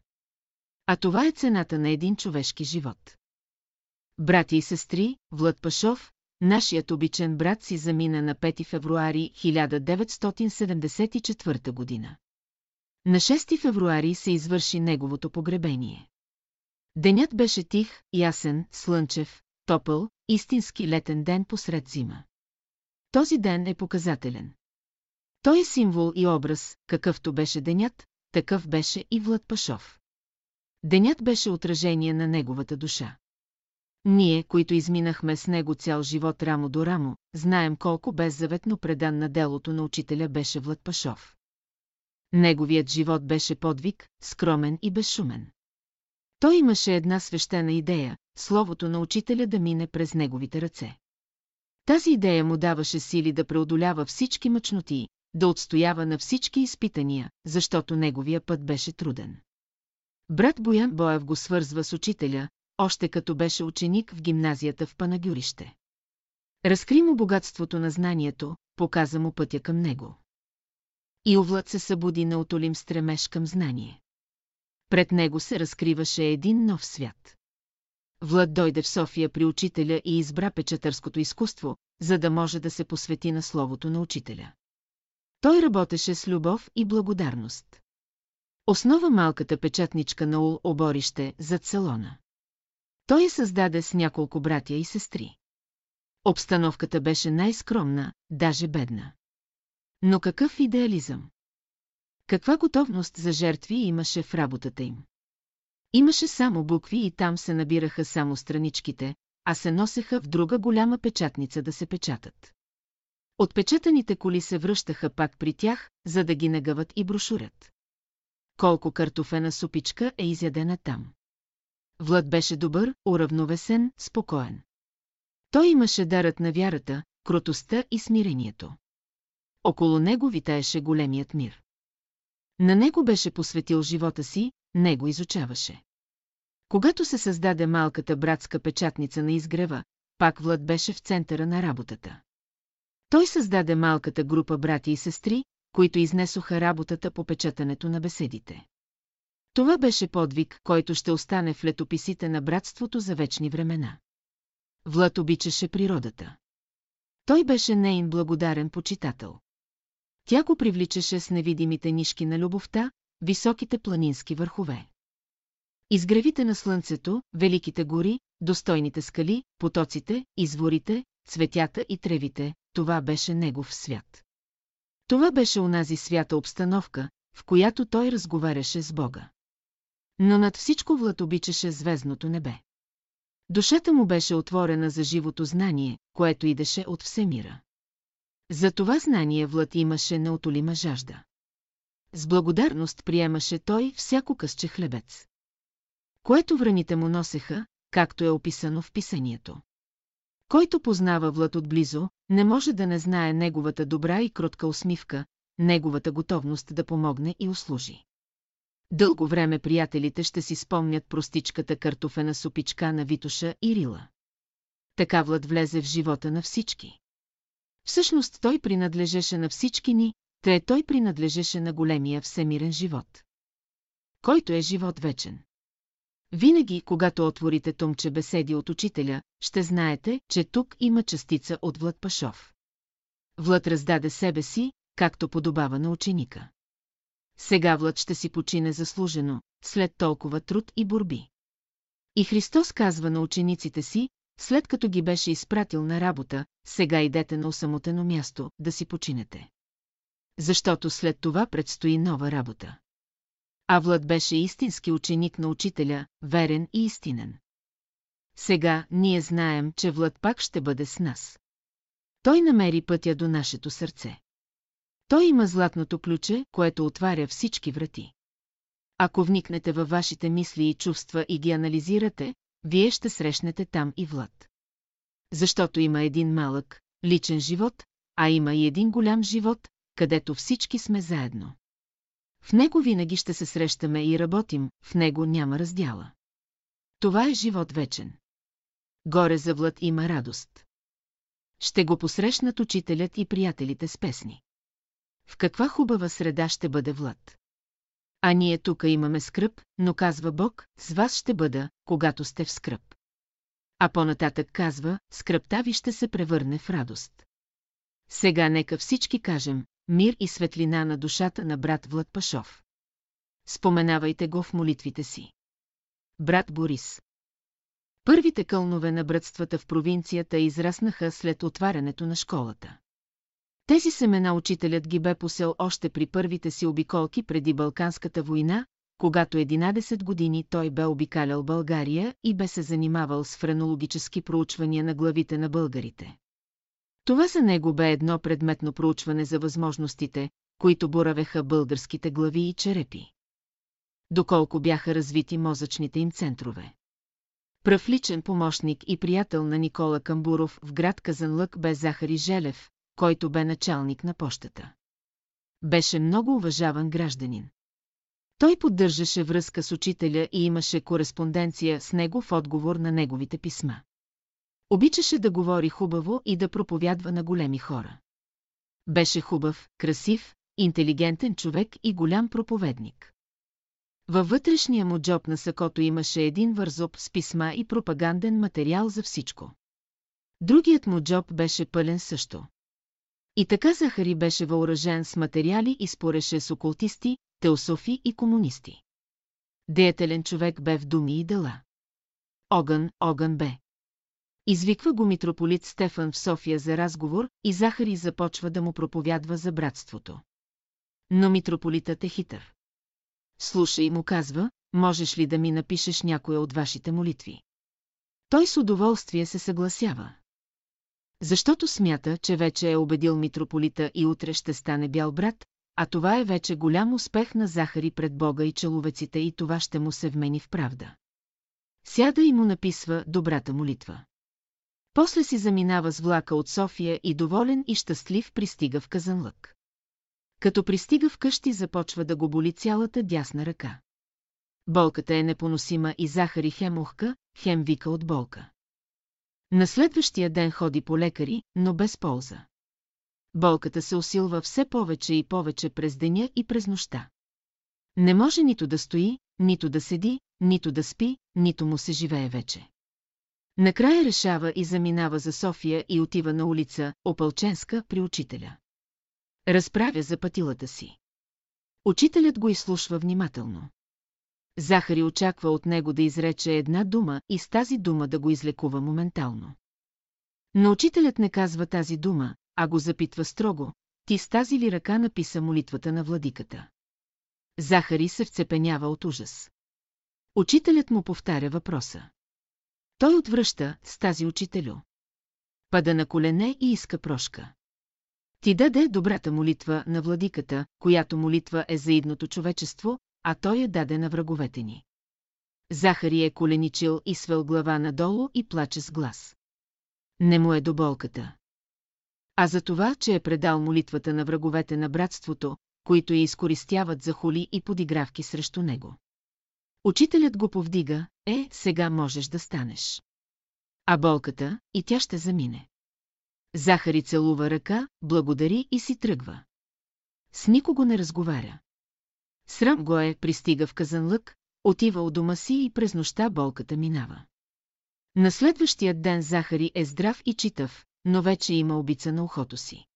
А това е цената на един човешки живот. Брати и сестри, Влад Пашов, нашият обичен брат си замина на 5 февруари 1974 година. На 6 февруари се извърши неговото погребение. Денят беше тих, ясен, слънчев, топъл, истински летен ден посред зима. Този ден е показателен. Той е символ и образ, какъвто беше денят, такъв беше и Влад Пашов. Денят беше отражение на неговата душа. Ние, които изминахме с него цял живот рамо до рамо, знаем колко беззаветно предан на делото на учителя беше Влад Пашов. Неговият живот беше подвиг, скромен и безшумен. Той имаше една свещена идея – словото на учителя да мине през неговите ръце. Тази идея му даваше сили да преодолява всички мъчноти, да отстоява на всички изпитания, защото неговия път беше труден. Брат Боян Боев го свързва с учителя, още като беше ученик в гимназията в Панагюрище. Разкри му богатството на знанието, показа му пътя към него. И Овлад се събуди на отолим стремеж към знание. Пред него се разкриваше един нов свят. Влад дойде в София при учителя и избра печатърското изкуство, за да може да се посвети на словото на учителя. Той работеше с любов и благодарност. Основа малката печатничка на Ул оборище зад салона. Той я създаде с няколко братя и сестри. Обстановката беше най-скромна, даже бедна. Но какъв идеализъм? Каква готовност за жертви имаше в работата им? Имаше само букви и там се набираха само страничките, а се носеха в друга голяма печатница да се печатат. Отпечатаните коли се връщаха пак при тях, за да ги нагъват и брошурят. Колко картофена супичка е изядена там. Влад беше добър, уравновесен, спокоен. Той имаше дарът на вярата, кротостта и смирението. Около него витаеше големият мир. На него беше посветил живота си, него изучаваше. Когато се създаде малката братска печатница на изгрева, пак Влад беше в центъра на работата. Той създаде малката група брати и сестри, които изнесоха работата по печатането на беседите. Това беше подвиг, който ще остане в летописите на братството за вечни времена. Влад обичаше природата. Той беше нейн благодарен почитател. Тя го привличаше с невидимите нишки на любовта, високите планински върхове. Изгревите на слънцето, великите гори, достойните скали, потоците, изворите, цветята и тревите, това беше негов свят. Това беше онази свята обстановка, в която той разговаряше с Бога. Но над всичко Влад обичаше звездното небе. Душата му беше отворена за живото знание, което идеше от всемира. За това знание Влад имаше неотолима жажда. С благодарност приемаше той всяко късче хлебец. Което враните му носеха, както е описано в писанието. Който познава Влад отблизо, не може да не знае неговата добра и кротка усмивка, неговата готовност да помогне и услужи. Дълго време приятелите ще си спомнят простичката картофена супичка на Витоша и Рила. Така Влад влезе в живота на всички. Всъщност той принадлежеше на всички ни, те той принадлежеше на големия всемирен живот. Който е живот вечен. Винаги, когато отворите томче беседи от учителя, ще знаете, че тук има частица от Влад Пашов. Влад раздаде себе си, както подобава на ученика. Сега Влад ще си почине заслужено, след толкова труд и борби. И Христос казва на учениците си, след като ги беше изпратил на работа, сега идете на осамотено място, да си починете. Защото след това предстои нова работа. А Влад беше истински ученик на учителя, верен и истинен. Сега ние знаем, че Влад пак ще бъде с нас. Той намери пътя до нашето сърце. Той има златното ключе, което отваря всички врати. Ако вникнете във вашите мисли и чувства и ги анализирате, вие ще срещнете там и Влад. Защото има един малък, личен живот, а има и един голям живот, където всички сме заедно. В него винаги ще се срещаме и работим, в него няма раздяла. Това е живот вечен. Горе за Влад има радост. Ще го посрещнат учителят и приятелите с песни. В каква хубава среда ще бъде Влад. А ние тук имаме скръп, но казва Бог, с вас ще бъда, когато сте в скръп. А по-нататък казва, скръпта ви ще се превърне в радост. Сега нека всички кажем, мир и светлина на душата на брат Влад Пашов. Споменавайте го в молитвите си. Брат Борис. Първите кълнове на братствата в провинцията израснаха след отварянето на школата. Тези семена учителят ги бе посел още при първите си обиколки преди Балканската война, когато 11 години той бе обикалял България и бе се занимавал с френологически проучвания на главите на българите. Това за него бе едно предметно проучване за възможностите, които боравеха българските глави и черепи. Доколко бяха развити мозъчните им центрове. Пръв личен помощник и приятел на Никола Камбуров в град Казанлък бе Захари Желев, който бе началник на пощата. Беше много уважаван гражданин. Той поддържаше връзка с учителя и имаше кореспонденция с него в отговор на неговите писма. Обичаше да говори хубаво и да проповядва на големи хора. Беше хубав, красив, интелигентен човек и голям проповедник. Във вътрешния му джоб на сакото имаше един вързоп с писма и пропаганден материал за всичко. Другият му джоб беше пълен също. И така Захари беше въоръжен с материали и спореше с окултисти, теософи и комунисти. Деятелен човек бе в думи и дела. огън, огън бе. Извиква го митрополит Стефан в София за разговор и Захари започва да му проповядва за братството. Но митрополитът е хитър. Слушай му казва, можеш ли да ми напишеш някоя от вашите молитви? Той с удоволствие се съгласява. Защото смята, че вече е убедил митрополита и утре ще стане бял брат, а това е вече голям успех на Захари пред Бога и человеците и това ще му се вмени в правда. Сяда и му написва добрата молитва. После си заминава с влака от София и доволен и щастлив пристига в Казанлък. Като пристига в къщи започва да го боли цялата дясна ръка. Болката е непоносима и Захари хем ухка, хем вика от болка. На следващия ден ходи по лекари, но без полза. Болката се усилва все повече и повече през деня и през нощта. Не може нито да стои, нито да седи, нито да спи, нито му се живее вече. Накрая решава и заминава за София и отива на улица Опълченска при учителя. Разправя за пътилата си. Учителят го изслушва внимателно. Захари очаква от него да изрече една дума и с тази дума да го излекува моментално. Но учителят не казва тази дума, а го запитва строго, ти с тази ли ръка написа молитвата на владиката. Захари се вцепенява от ужас. Учителят му повтаря въпроса. Той отвръща с тази учителю. Пада на колене и иска прошка. Ти даде добрата молитва на владиката, която молитва е за идното човечество, а той я даде на враговете ни. Захари е коленичил и свел глава надолу и плаче с глас. Не му е до болката. А за това, че е предал молитвата на враговете на братството, които я изкористяват за хули и подигравки срещу него. Учителят го повдига, е, сега можеш да станеш. А болката, и тя ще замине. Захари целува ръка, благодари и си тръгва. С никого не разговаря. Срам го е, пристига в Казанлък, отива от дома си и през нощта болката минава. На следващия ден Захари е здрав и читав, но вече има обица на ухото си.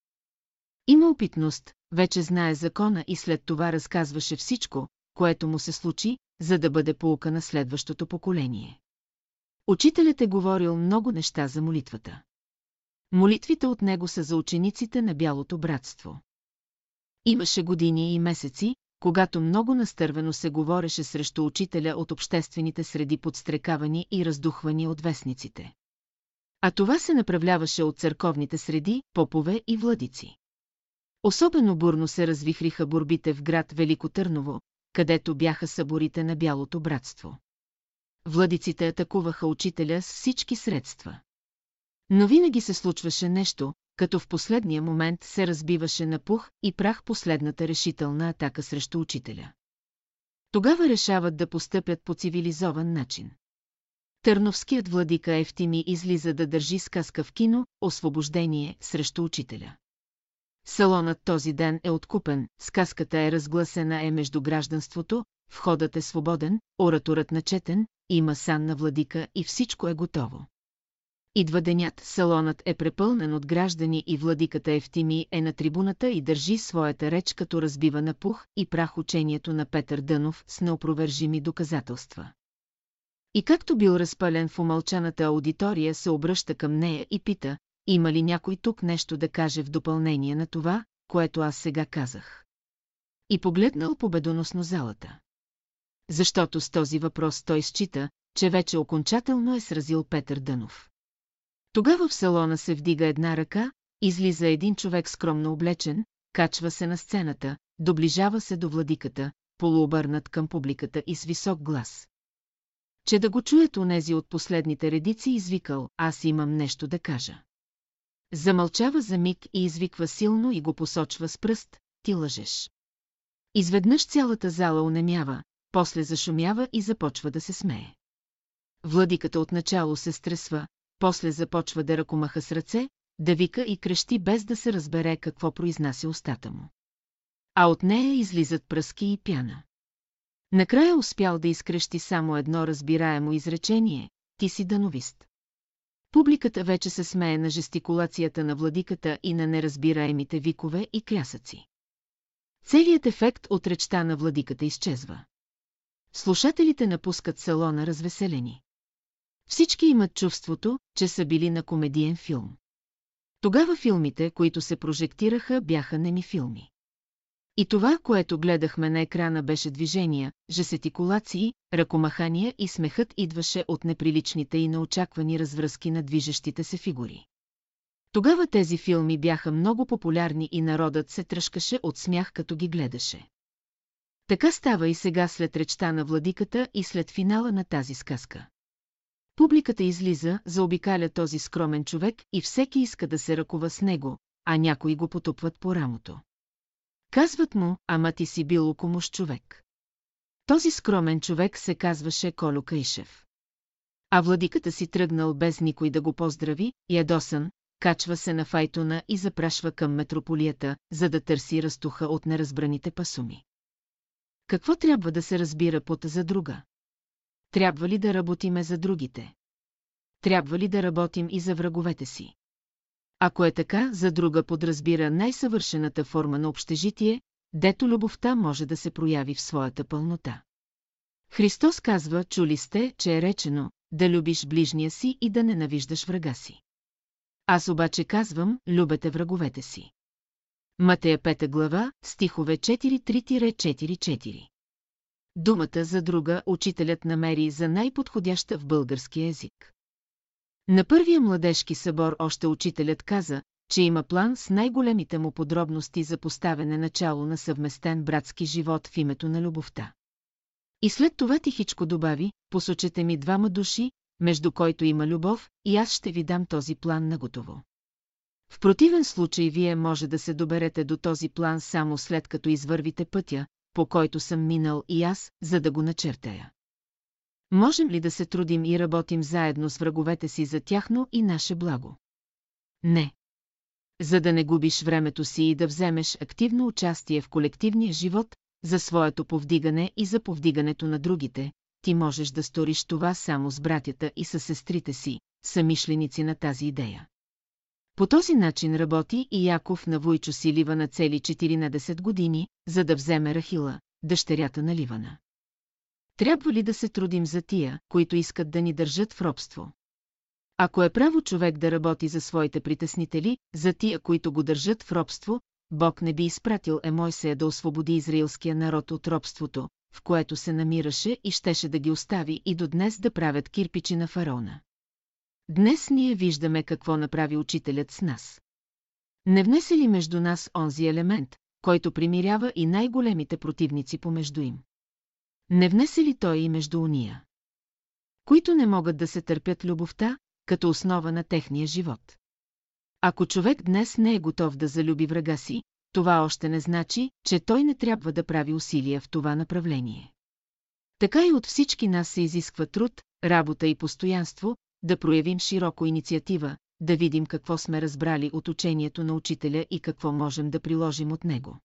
Има опитност, вече знае закона и след това разказваше всичко, което му се случи, за да бъде полука на следващото поколение. Учителят е говорил много неща за молитвата. Молитвите от него са за учениците на Бялото братство. Имаше години и месеци, когато много настървено се говореше срещу учителя от обществените среди подстрекавани и раздухвани от вестниците. А това се направляваше от църковните среди, попове и владици. Особено бурно се развихриха борбите в град Велико Търново, където бяха съборите на Бялото братство. Владиците атакуваха учителя с всички средства. Но винаги се случваше нещо, като в последния момент се разбиваше на пух и прах последната решителна атака срещу учителя. Тогава решават да постъпят по цивилизован начин. Търновският владика Ефтими излиза да държи сказка в кино «Освобождение» срещу учителя. Салонът този ден е откупен, сказката е разгласена е между гражданството, входът е свободен, ораторът начетен, има сан на владика и всичко е готово. Идва денят, салонът е препълнен от граждани и владиката Ефтими е на трибуната и държи своята реч като разбива на пух и прах учението на Петър Дънов с неопровержими доказателства. И както бил разпален в умълчаната аудитория, се обръща към нея и пита, има ли някой тук нещо да каже в допълнение на това, което аз сега казах. И погледнал победоносно залата. Защото с този въпрос той счита, че вече окончателно е сразил Петър Дънов. Тогава в салона се вдига една ръка, излиза един човек скромно облечен, качва се на сцената, доближава се до владиката, полуобърнат към публиката и с висок глас. Че да го чуят онези от последните редици извикал, аз имам нещо да кажа. Замълчава за миг и извиква силно и го посочва с пръст, ти лъжеш. Изведнъж цялата зала онемява, после зашумява и започва да се смее. Владиката отначало се стресва, после започва да ръкомаха с ръце, да вика и крещи без да се разбере какво произнася устата му. А от нея излизат пръски и пяна. Накрая успял да изкрещи само едно разбираемо изречение – ти си дановист. Публиката вече се смее на жестикулацията на владиката и на неразбираемите викове и клясъци. Целият ефект от речта на владиката изчезва. Слушателите напускат салона развеселени. Всички имат чувството, че са били на комедиен филм. Тогава филмите, които се прожектираха, бяха неми филми. И това, което гледахме на екрана беше движения, жестикулации, ръкомахания и смехът идваше от неприличните и неочаквани развръзки на движещите се фигури. Тогава тези филми бяха много популярни и народът се тръжкаше от смях като ги гледаше. Така става и сега след речта на владиката и след финала на тази сказка. Публиката излиза, заобикаля този скромен човек и всеки иска да се ръкува с него, а някои го потупват по рамото. Казват му, ама ти си бил окомуш човек. Този скромен човек се казваше Коло Кайшев. А владиката си тръгнал без никой да го поздрави, ядосан, качва се на файтона и запрашва към метрополията, за да търси разтуха от неразбраните пасуми. Какво трябва да се разбира под за друга? Трябва ли да работиме за другите? Трябва ли да работим и за враговете си? Ако е така, за друга подразбира най-съвършената форма на общежитие, дето любовта може да се прояви в своята пълнота. Христос казва, чули сте, че е речено, да любиш ближния си и да ненавиждаш врага си. Аз обаче казвам, любете враговете си. Матея 5 глава, стихове 4.3-4.4 Думата за друга учителят намери за най-подходяща в български език. На първия младежки събор още учителят каза, че има план с най-големите му подробности за поставяне начало на съвместен братски живот в името на любовта. И след това тихичко добави, посочете ми двама души, между който има любов, и аз ще ви дам този план на готово. В противен случай вие може да се доберете до този план само след като извървите пътя, по който съм минал и аз, за да го начертая. Можем ли да се трудим и работим заедно с враговете си за тяхно и наше благо? Не. За да не губиш времето си и да вземеш активно участие в колективния живот, за своето повдигане и за повдигането на другите, ти можеш да сториш това само с братята и с сестрите си, самишленици на тази идея. По този начин работи и Яков на Войчо си лива на цели 14 години, за да вземе Рахила, дъщерята на Ливана. Трябва ли да се трудим за тия, които искат да ни държат в робство? Ако е право човек да работи за своите притеснители, за тия, които го държат в робство, Бог не би изпратил Емойсея да освободи израилския народ от робството, в което се намираше и щеше да ги остави и до днес да правят кирпичи на фараона. Днес ние виждаме какво направи учителят с нас. Не внесе ли между нас онзи елемент, който примирява и най-големите противници помежду им? Не внесе ли той и между уния? Които не могат да се търпят любовта, като основа на техния живот. Ако човек днес не е готов да залюби врага си, това още не значи, че той не трябва да прави усилия в това направление. Така и от всички нас се изисква труд, работа и постоянство, да проявим широко инициатива, да видим какво сме разбрали от учението на учителя и какво можем да приложим от него.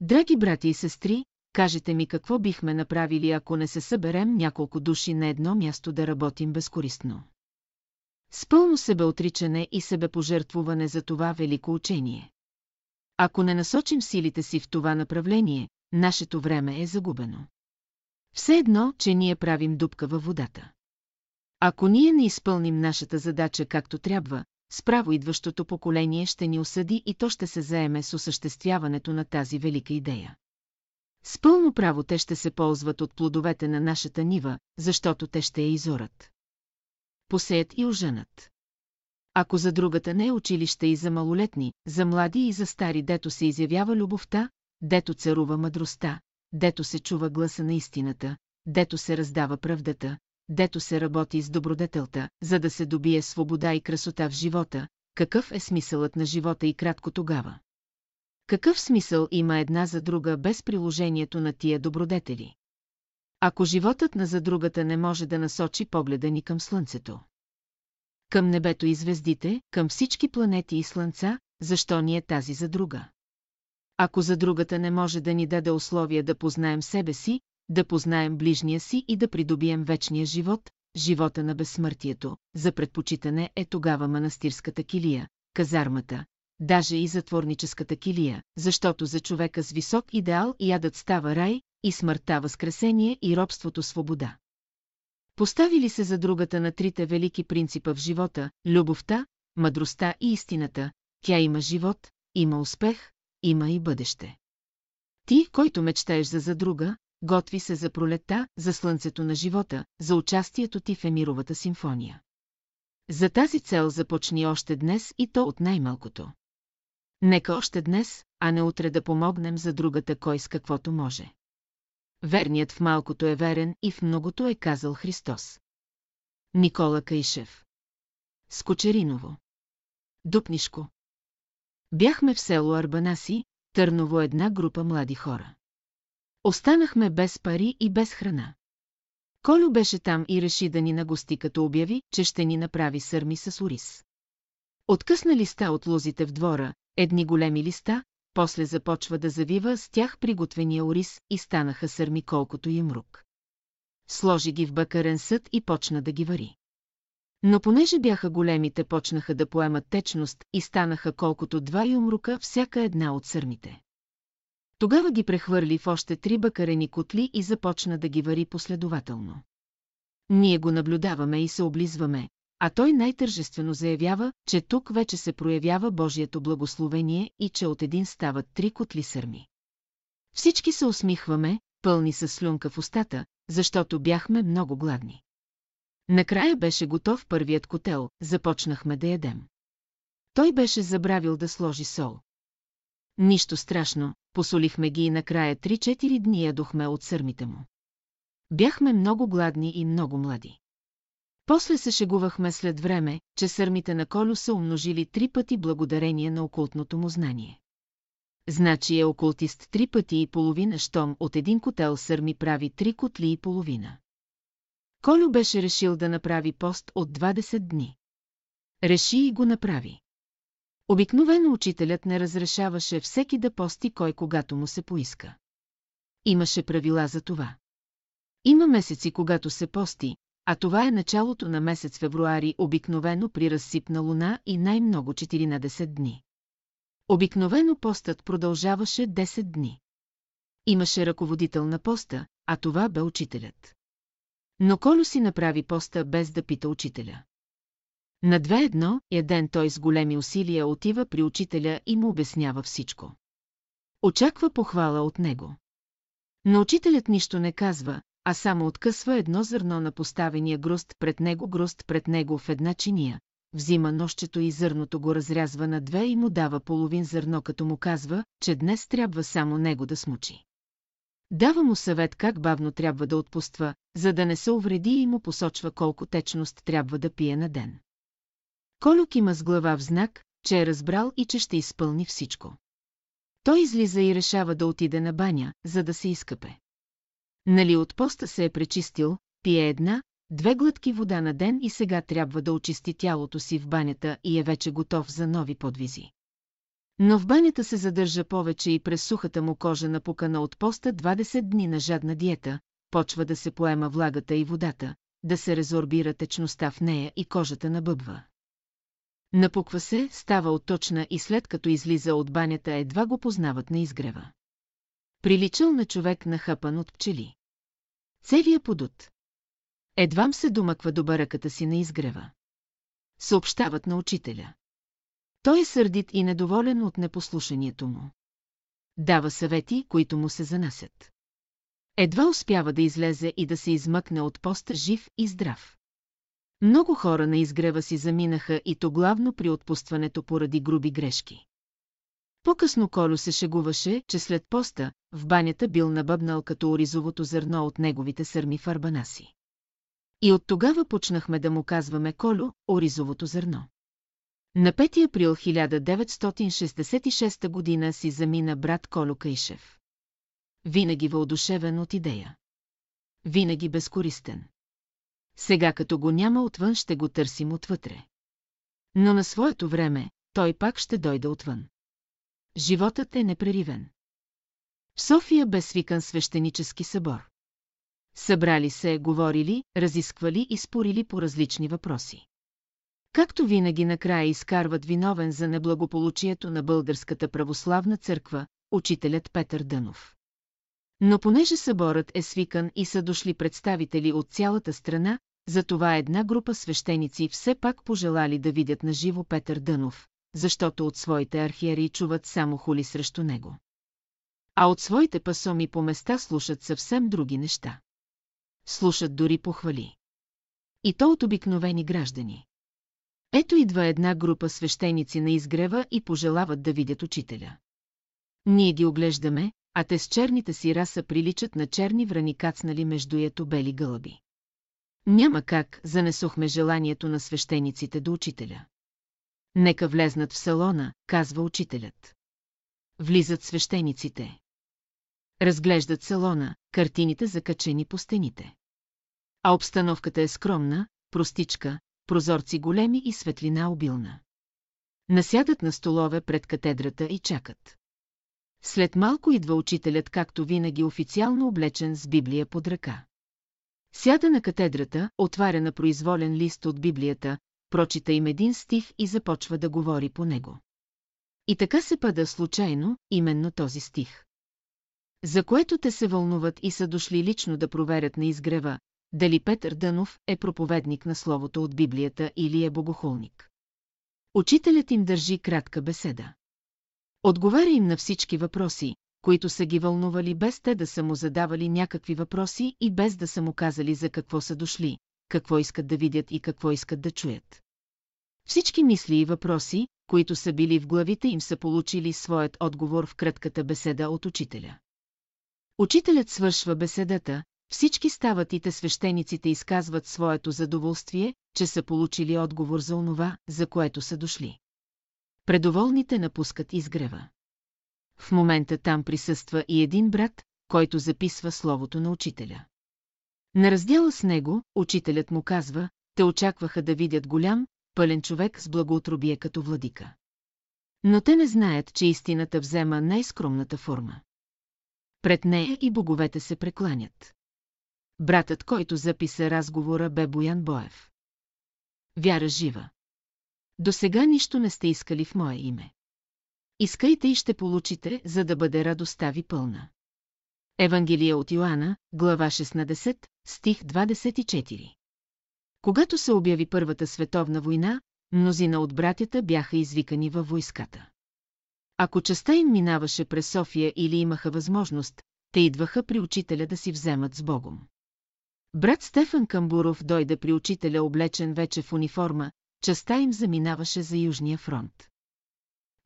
Драги брати и сестри, кажете ми какво бихме направили, ако не се съберем няколко души на едно място да работим безкористно. С пълно себеотричане и себепожертвуване за това велико учение. Ако не насочим силите си в това направление, нашето време е загубено. Все едно, че ние правим дупка във водата. Ако ние не изпълним нашата задача както трябва, справо идващото поколение ще ни осъди и то ще се заеме с осъществяването на тази велика идея. С пълно право те ще се ползват от плодовете на нашата нива, защото те ще я изорат. Посеят и оженат. Ако за другата не е училище и за малолетни, за млади и за стари, дето се изявява любовта, дето царува мъдростта, дето се чува гласа на истината, дето се раздава правдата, дето се работи с добродетелта, за да се добие свобода и красота в живота, какъв е смисълът на живота и кратко тогава? Какъв смисъл има една за друга без приложението на тия добродетели? Ако животът на за другата не може да насочи погледа ни към Слънцето. Към небето и звездите, към всички планети и Слънца, защо ни е тази за друга? Ако за другата не може да ни даде условия да познаем себе си, да познаем ближния си и да придобием вечния живот, живота на безсмъртието, за предпочитане е тогава манастирската килия, казармата, даже и затворническата килия, защото за човека с висок идеал ядът става рай, и смъртта възкресение и робството свобода. Поставили се за другата на трите велики принципа в живота – любовта, мъдростта и истината, тя има живот, има успех, има и бъдеще. Ти, който мечтаеш за за друга, готви се за пролета, за слънцето на живота, за участието ти в Емировата симфония. За тази цел започни още днес и то от най-малкото. Нека още днес, а не утре да помогнем за другата кой с каквото може. Верният в малкото е верен и в многото е казал Христос. Никола Кайшев Скочериново Дупнишко Бяхме в село Арбанаси, Търново една група млади хора. Останахме без пари и без храна. Колю беше там и реши да ни нагости, като обяви, че ще ни направи сърми с ориз. Откъсна листа от лозите в двора, едни големи листа, после започва да завива с тях приготвения ориз и станаха сърми колкото им рук. Сложи ги в бакарен съд и почна да ги вари. Но понеже бяха големите, почнаха да поемат течност и станаха колкото два юмрука всяка една от сърмите. Тогава ги прехвърли в още три бакарени котли и започна да ги вари последователно. Ние го наблюдаваме и се облизваме, а той най-тържествено заявява, че тук вече се проявява Божието благословение и че от един стават три котли сърми. Всички се усмихваме, пълни с слюнка в устата, защото бяхме много гладни. Накрая беше готов първият котел, започнахме да ядем. Той беше забравил да сложи сол. Нищо страшно, посолихме ги и накрая 3-4 дни ядохме от сърмите му. Бяхме много гладни и много млади. После се шегувахме след време, че сърмите на Колю са умножили три пъти благодарение на окултното му знание. Значи е окултист три пъти и половина, щом от един котел сърми прави три котли и половина. Колю беше решил да направи пост от 20 дни. Реши и го направи. Обикновено учителят не разрешаваше всеки да пости кой когато му се поиска. Имаше правила за това. Има месеци, когато се пости, а това е началото на месец февруари обикновено при разсипна луна и най-много 14 дни. Обикновено постът продължаваше 10 дни. Имаше ръководител на поста, а това бе учителят. Но Колю си направи поста без да пита учителя. На две едно, ден той с големи усилия отива при учителя и му обяснява всичко. Очаква похвала от него. Но учителят нищо не казва, а само откъсва едно зърно на поставения грост пред него грост пред него в една чиния, взима нощчето и зърното го разрязва на две и му дава половин зърно, като му казва, че днес трябва само него да смучи. Дава му съвет как бавно трябва да отпуства, за да не се увреди и му посочва колко течност трябва да пие на ден. Колюк има с глава в знак, че е разбрал и че ще изпълни всичко. Той излиза и решава да отиде на баня, за да се изкъпе. Нали от поста се е пречистил, пие една, две глътки вода на ден и сега трябва да очисти тялото си в банята и е вече готов за нови подвизи. Но в банята се задържа повече и през сухата му кожа напукана от поста 20 дни на жадна диета, почва да се поема влагата и водата, да се резорбира течността в нея и кожата набъбва. Напуква се, става отточна и след като излиза от банята едва го познават на изгрева. Приличал на човек нахъпан от пчели. Цевия подут. Едвам се домъква до баръката си на изгрева. Съобщават на учителя. Той е сърдит и недоволен от непослушанието му. Дава съвети, които му се занасят. Едва успява да излезе и да се измъкне от поста жив и здрав. Много хора на изгрева си заминаха и то главно при отпустването поради груби грешки. По-късно Колю се шегуваше, че след поста, в банята бил набъбнал като оризовото зърно от неговите сърми в арбана си. И от тогава почнахме да му казваме Колю, оризовото зърно. На 5 април 1966 година си замина брат Колю Кайшев. Винаги въодушевен от идея. Винаги безкористен. Сега като го няма отвън ще го търсим отвътре. Но на своето време той пак ще дойде отвън. Животът е непреривен. В София бе свикан свещенически събор. Събрали се, говорили, разисквали и спорили по различни въпроси. Както винаги накрая изкарват виновен за неблагополучието на Българската православна църква, учителят Петър Дънов. Но понеже съборът е свикан и са дошли представители от цялата страна, затова една група свещеници все пак пожелали да видят на живо Петър Дънов, защото от своите архиери чуват само хули срещу него. А от своите пасоми по места слушат съвсем други неща. Слушат дори похвали. И то от обикновени граждани. Ето идва една група свещеници на изгрева и пожелават да видят учителя. Ние ги оглеждаме, а те с черните си раса приличат на черни врани кацнали между ето бели гълъби. Няма как, занесохме желанието на свещениците до учителя. Нека влезнат в салона, казва учителят. Влизат свещениците. Разглеждат салона, картините закачени по стените. А обстановката е скромна, простичка, прозорци големи и светлина обилна. Насядат на столове пред катедрата и чакат. След малко идва учителят, както винаги официално облечен с Библия под ръка. Сяда на катедрата, отваря на произволен лист от Библията, прочита им един стих и започва да говори по него. И така се пада случайно, именно този стих. За което те се вълнуват и са дошли лично да проверят на изгрева, дали Петър Дънов е проповедник на словото от Библията или е богохулник. Учителят им държи кратка беседа. Отговаря им на всички въпроси, които са ги вълнували без те да са му задавали някакви въпроси и без да са му казали за какво са дошли, какво искат да видят и какво искат да чуят. Всички мисли и въпроси, които са били в главите им са получили своят отговор в кратката беседа от учителя. Учителят свършва беседата, всички стават и те свещениците изказват своето задоволствие, че са получили отговор за онова, за което са дошли. Предоволните напускат изгрева. В момента там присъства и един брат, който записва словото на учителя. На раздела с него, учителят му казва, те очакваха да видят голям, пълен човек с благоутробие като владика. Но те не знаят, че истината взема най-скромната форма. Пред нея и боговете се прекланят. Братът, който записа разговора, бе Боян Боев. Вяра жива. До сега нищо не сте искали в мое име. Искайте и ще получите, за да бъде радостта ви пълна. Евангелие от Йоанна, глава 16, стих 24. Когато се обяви Първата световна война, мнозина от братята бяха извикани във войската. Ако частта им минаваше през София или имаха възможност, те идваха при учителя да си вземат с Богом. Брат Стефан Камбуров дойде при учителя облечен вече в униформа, частта им заминаваше за Южния фронт.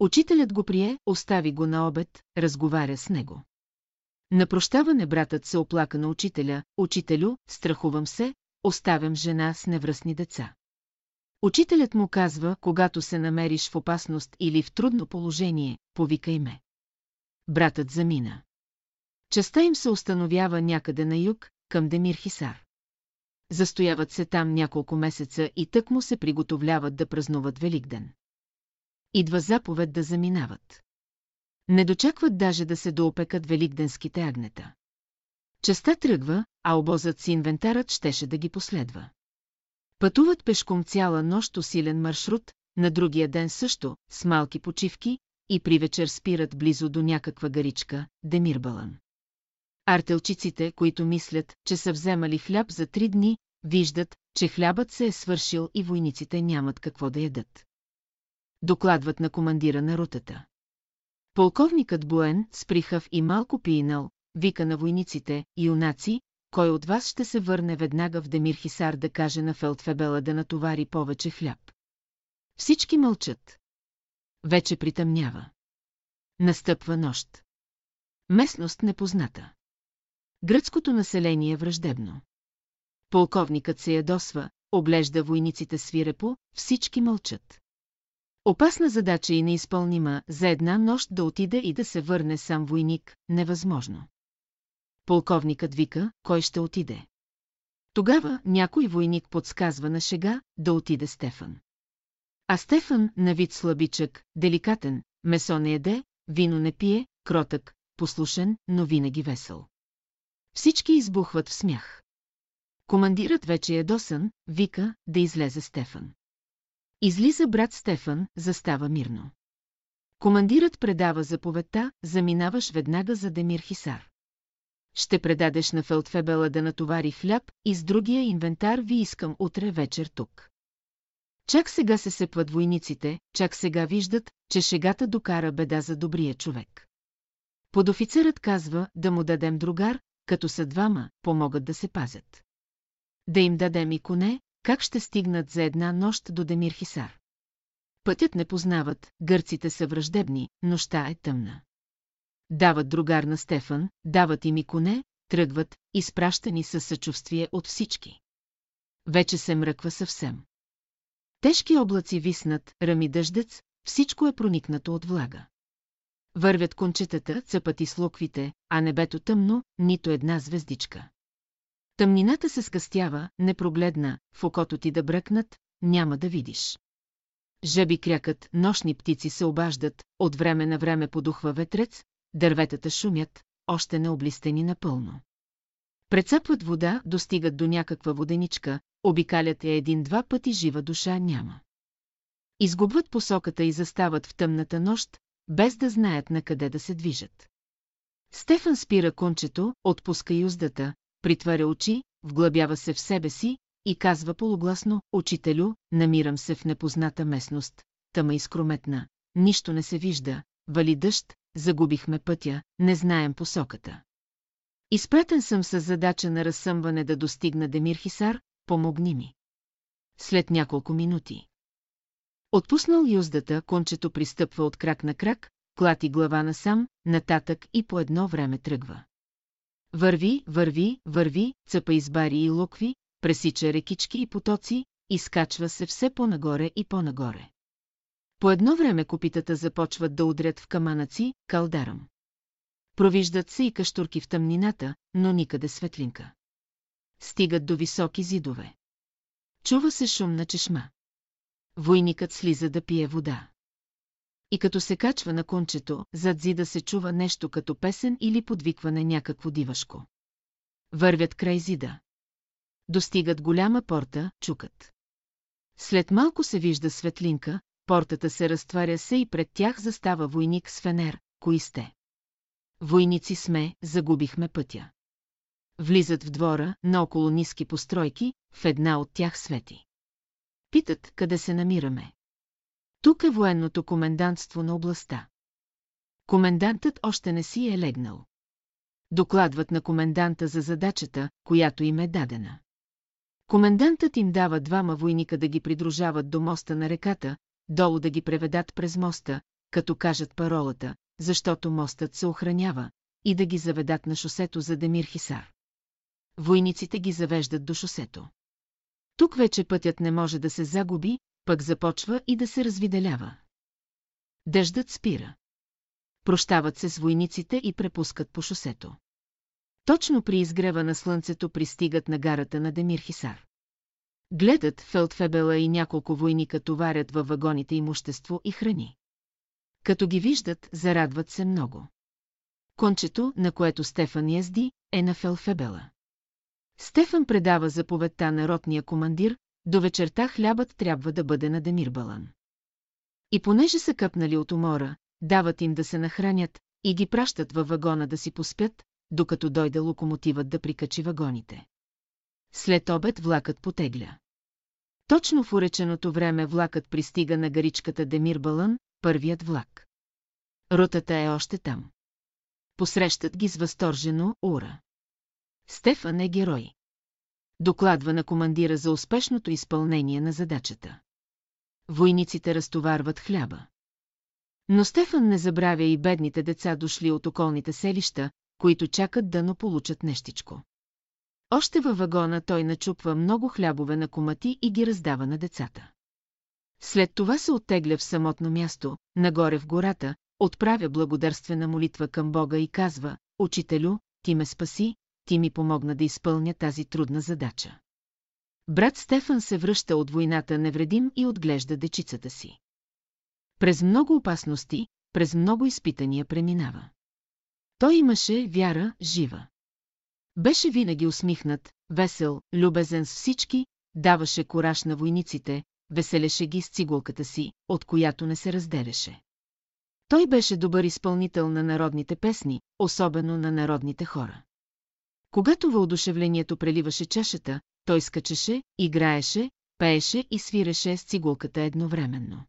Учителят го прие, остави го на обед, разговаря с него. На прощаване братът се оплака на учителя, учителю, страхувам се, оставям жена с невръстни деца. Учителят му казва, когато се намериш в опасност или в трудно положение, повикай ме. Братът замина. Частта им се установява някъде на юг, към Демир Хисар. Застояват се там няколко месеца и тък му се приготовляват да празнуват Великден. Идва заповед да заминават. Не дочакват даже да се доопекат великденските агнета. Частта тръгва, а обозът с инвентарът щеше да ги последва. Пътуват пешком цяла нощ усилен маршрут, на другия ден също, с малки почивки, и при вечер спират близо до някаква гаричка, Демирбалан. Артелчиците, които мислят, че са вземали хляб за три дни, виждат, че хлябът се е свършил и войниците нямат какво да ядат. Докладват на командира на рутата. Полковникът Буен, сприхав и малко пиинал, вика на войниците, юнаци, кой от вас ще се върне веднага в Демир Хисар да каже на Фелдфебела да натовари повече хляб. Всички мълчат. Вече притъмнява. Настъпва нощ. Местност непозната. Гръцкото население враждебно. Полковникът се ядосва, облежда войниците свирепо, всички мълчат. Опасна задача и неизпълнима за една нощ да отиде и да се върне сам войник, невъзможно. Полковникът вика, кой ще отиде. Тогава някой войник подсказва на шега да отиде Стефан. А Стефан, на вид слабичък, деликатен, месо не еде, вино не пие, кротък, послушен, но винаги весел. Всички избухват в смях. Командирът вече е досан, вика да излезе Стефан. Излиза брат Стефан, застава мирно. Командирът предава заповедта, заминаваш веднага за Демир Хисар. ще предадеш на Фелдфебела да натовари хляб и с другия инвентар ви искам утре вечер тук. Чак сега се сепват войниците, чак сега виждат, че шегата докара беда за добрия човек. Подофицерът казва да му дадем другар, като са двама, помогат да се пазят. Да им дадем и коне, как ще стигнат за една нощ до Демир Хисар. Пътят не познават, гърците са враждебни, нощта е тъмна. Дават другар на Стефан, дават им и коне, тръгват, изпращани със съчувствие от всички. Вече се мръква съвсем. Тежки облаци виснат, рами дъждец, всичко е проникнато от влага. Вървят кончетата, цъпат и слуквите, а небето тъмно, нито една звездичка. Тъмнината се скъстява, непрогледна, в окото ти да бръкнат, няма да видиш. Жеби крякат, нощни птици се обаждат, от време на време подухва ветрец, дърветата шумят, още не облистени напълно. Прецъпват вода, достигат до някаква воденичка, обикалят я един-два пъти жива душа няма. Изгубват посоката и застават в тъмната нощ, без да знаят на къде да се движат. Стефан спира кончето, отпуска юздата, притваря очи, вглъбява се в себе си и казва полугласно, «Учителю, намирам се в непозната местност, тъма изкрометна, нищо не се вижда, вали дъжд, загубихме пътя, не знаем посоката. Изпратен съм с задача на разсъмване да достигна Демир Хисар, помогни ми. След няколко минути. Отпуснал юздата, кончето пристъпва от крак на крак, клати глава насам, нататък и по едно време тръгва. Върви, върви, върви, цъпа избари и лукви, пресича рекички и потоци, изкачва се все по-нагоре и по-нагоре. По едно време копитата започват да удрят в каманаци, калдарам. Провиждат се и каштурки в тъмнината, но никъде светлинка. Стигат до високи зидове. Чува се шум на чешма. Войникът слиза да пие вода. И като се качва на кончето, зад зида се чува нещо като песен или подвикване някакво дивашко. Вървят край зида. Достигат голяма порта, чукат. След малко се вижда светлинка, портата се разтваря се и пред тях застава войник с фенер. Кои сте? Войници сме, загубихме пътя. Влизат в двора, наоколо ниски постройки, в една от тях свети. Питат, къде се намираме. Тук е военното комендантство на областта. Комендантът още не си е легнал. Докладват на коменданта за задачата, която им е дадена. Комендантът им дава двама войника да ги придружават до моста на реката, долу да ги преведат през моста, като кажат паролата, защото мостът се охранява, и да ги заведат на шосето за Демир Хисар. Войниците ги завеждат до шосето. Тук вече пътят не може да се загуби, пък започва и да се развиделява. Дъждът спира. Прощават се с войниците и препускат по шосето. Точно при изгрева на слънцето пристигат на гарата на Демир Хисар. Гледат Фелдфебела и няколко войника товарят във вагоните имущество и храни. Като ги виждат, зарадват се много. Кончето, на което Стефан язди, е на Фелфебела. Стефан предава заповедта на ротния командир, до вечерта хлябът трябва да бъде на Демир Балан. И понеже са къпнали от умора, дават им да се нахранят и ги пращат във вагона да си поспят, докато дойде локомотивът да прикачи вагоните. След обед влакът потегля. Точно в уреченото време влакът пристига на гаричката Демир Балън, първият влак. Ротата е още там. Посрещат ги с възторжено ура. Стефан е герой. Докладва на командира за успешното изпълнение на задачата. Войниците разтоварват хляба. Но Стефан не забравя и бедните деца дошли от околните селища, които чакат да но получат нещичко. Още във вагона той начупва много хлябове на комати и ги раздава на децата. След това се оттегля в самотно място, нагоре в гората, отправя благодарствена молитва към Бога и казва, «Учителю, ти ме спаси, ти ми помогна да изпълня тази трудна задача». Брат Стефан се връща от войната невредим и отглежда дечицата си. През много опасности, през много изпитания преминава. Той имаше вяра жива. Беше винаги усмихнат, весел, любезен с всички, даваше кораж на войниците, веселеше ги с цигулката си, от която не се разделяше. Той беше добър изпълнител на народните песни, особено на народните хора. Когато въодушевлението преливаше чашата, той скачаше, играеше, пееше и свиреше с цигулката едновременно.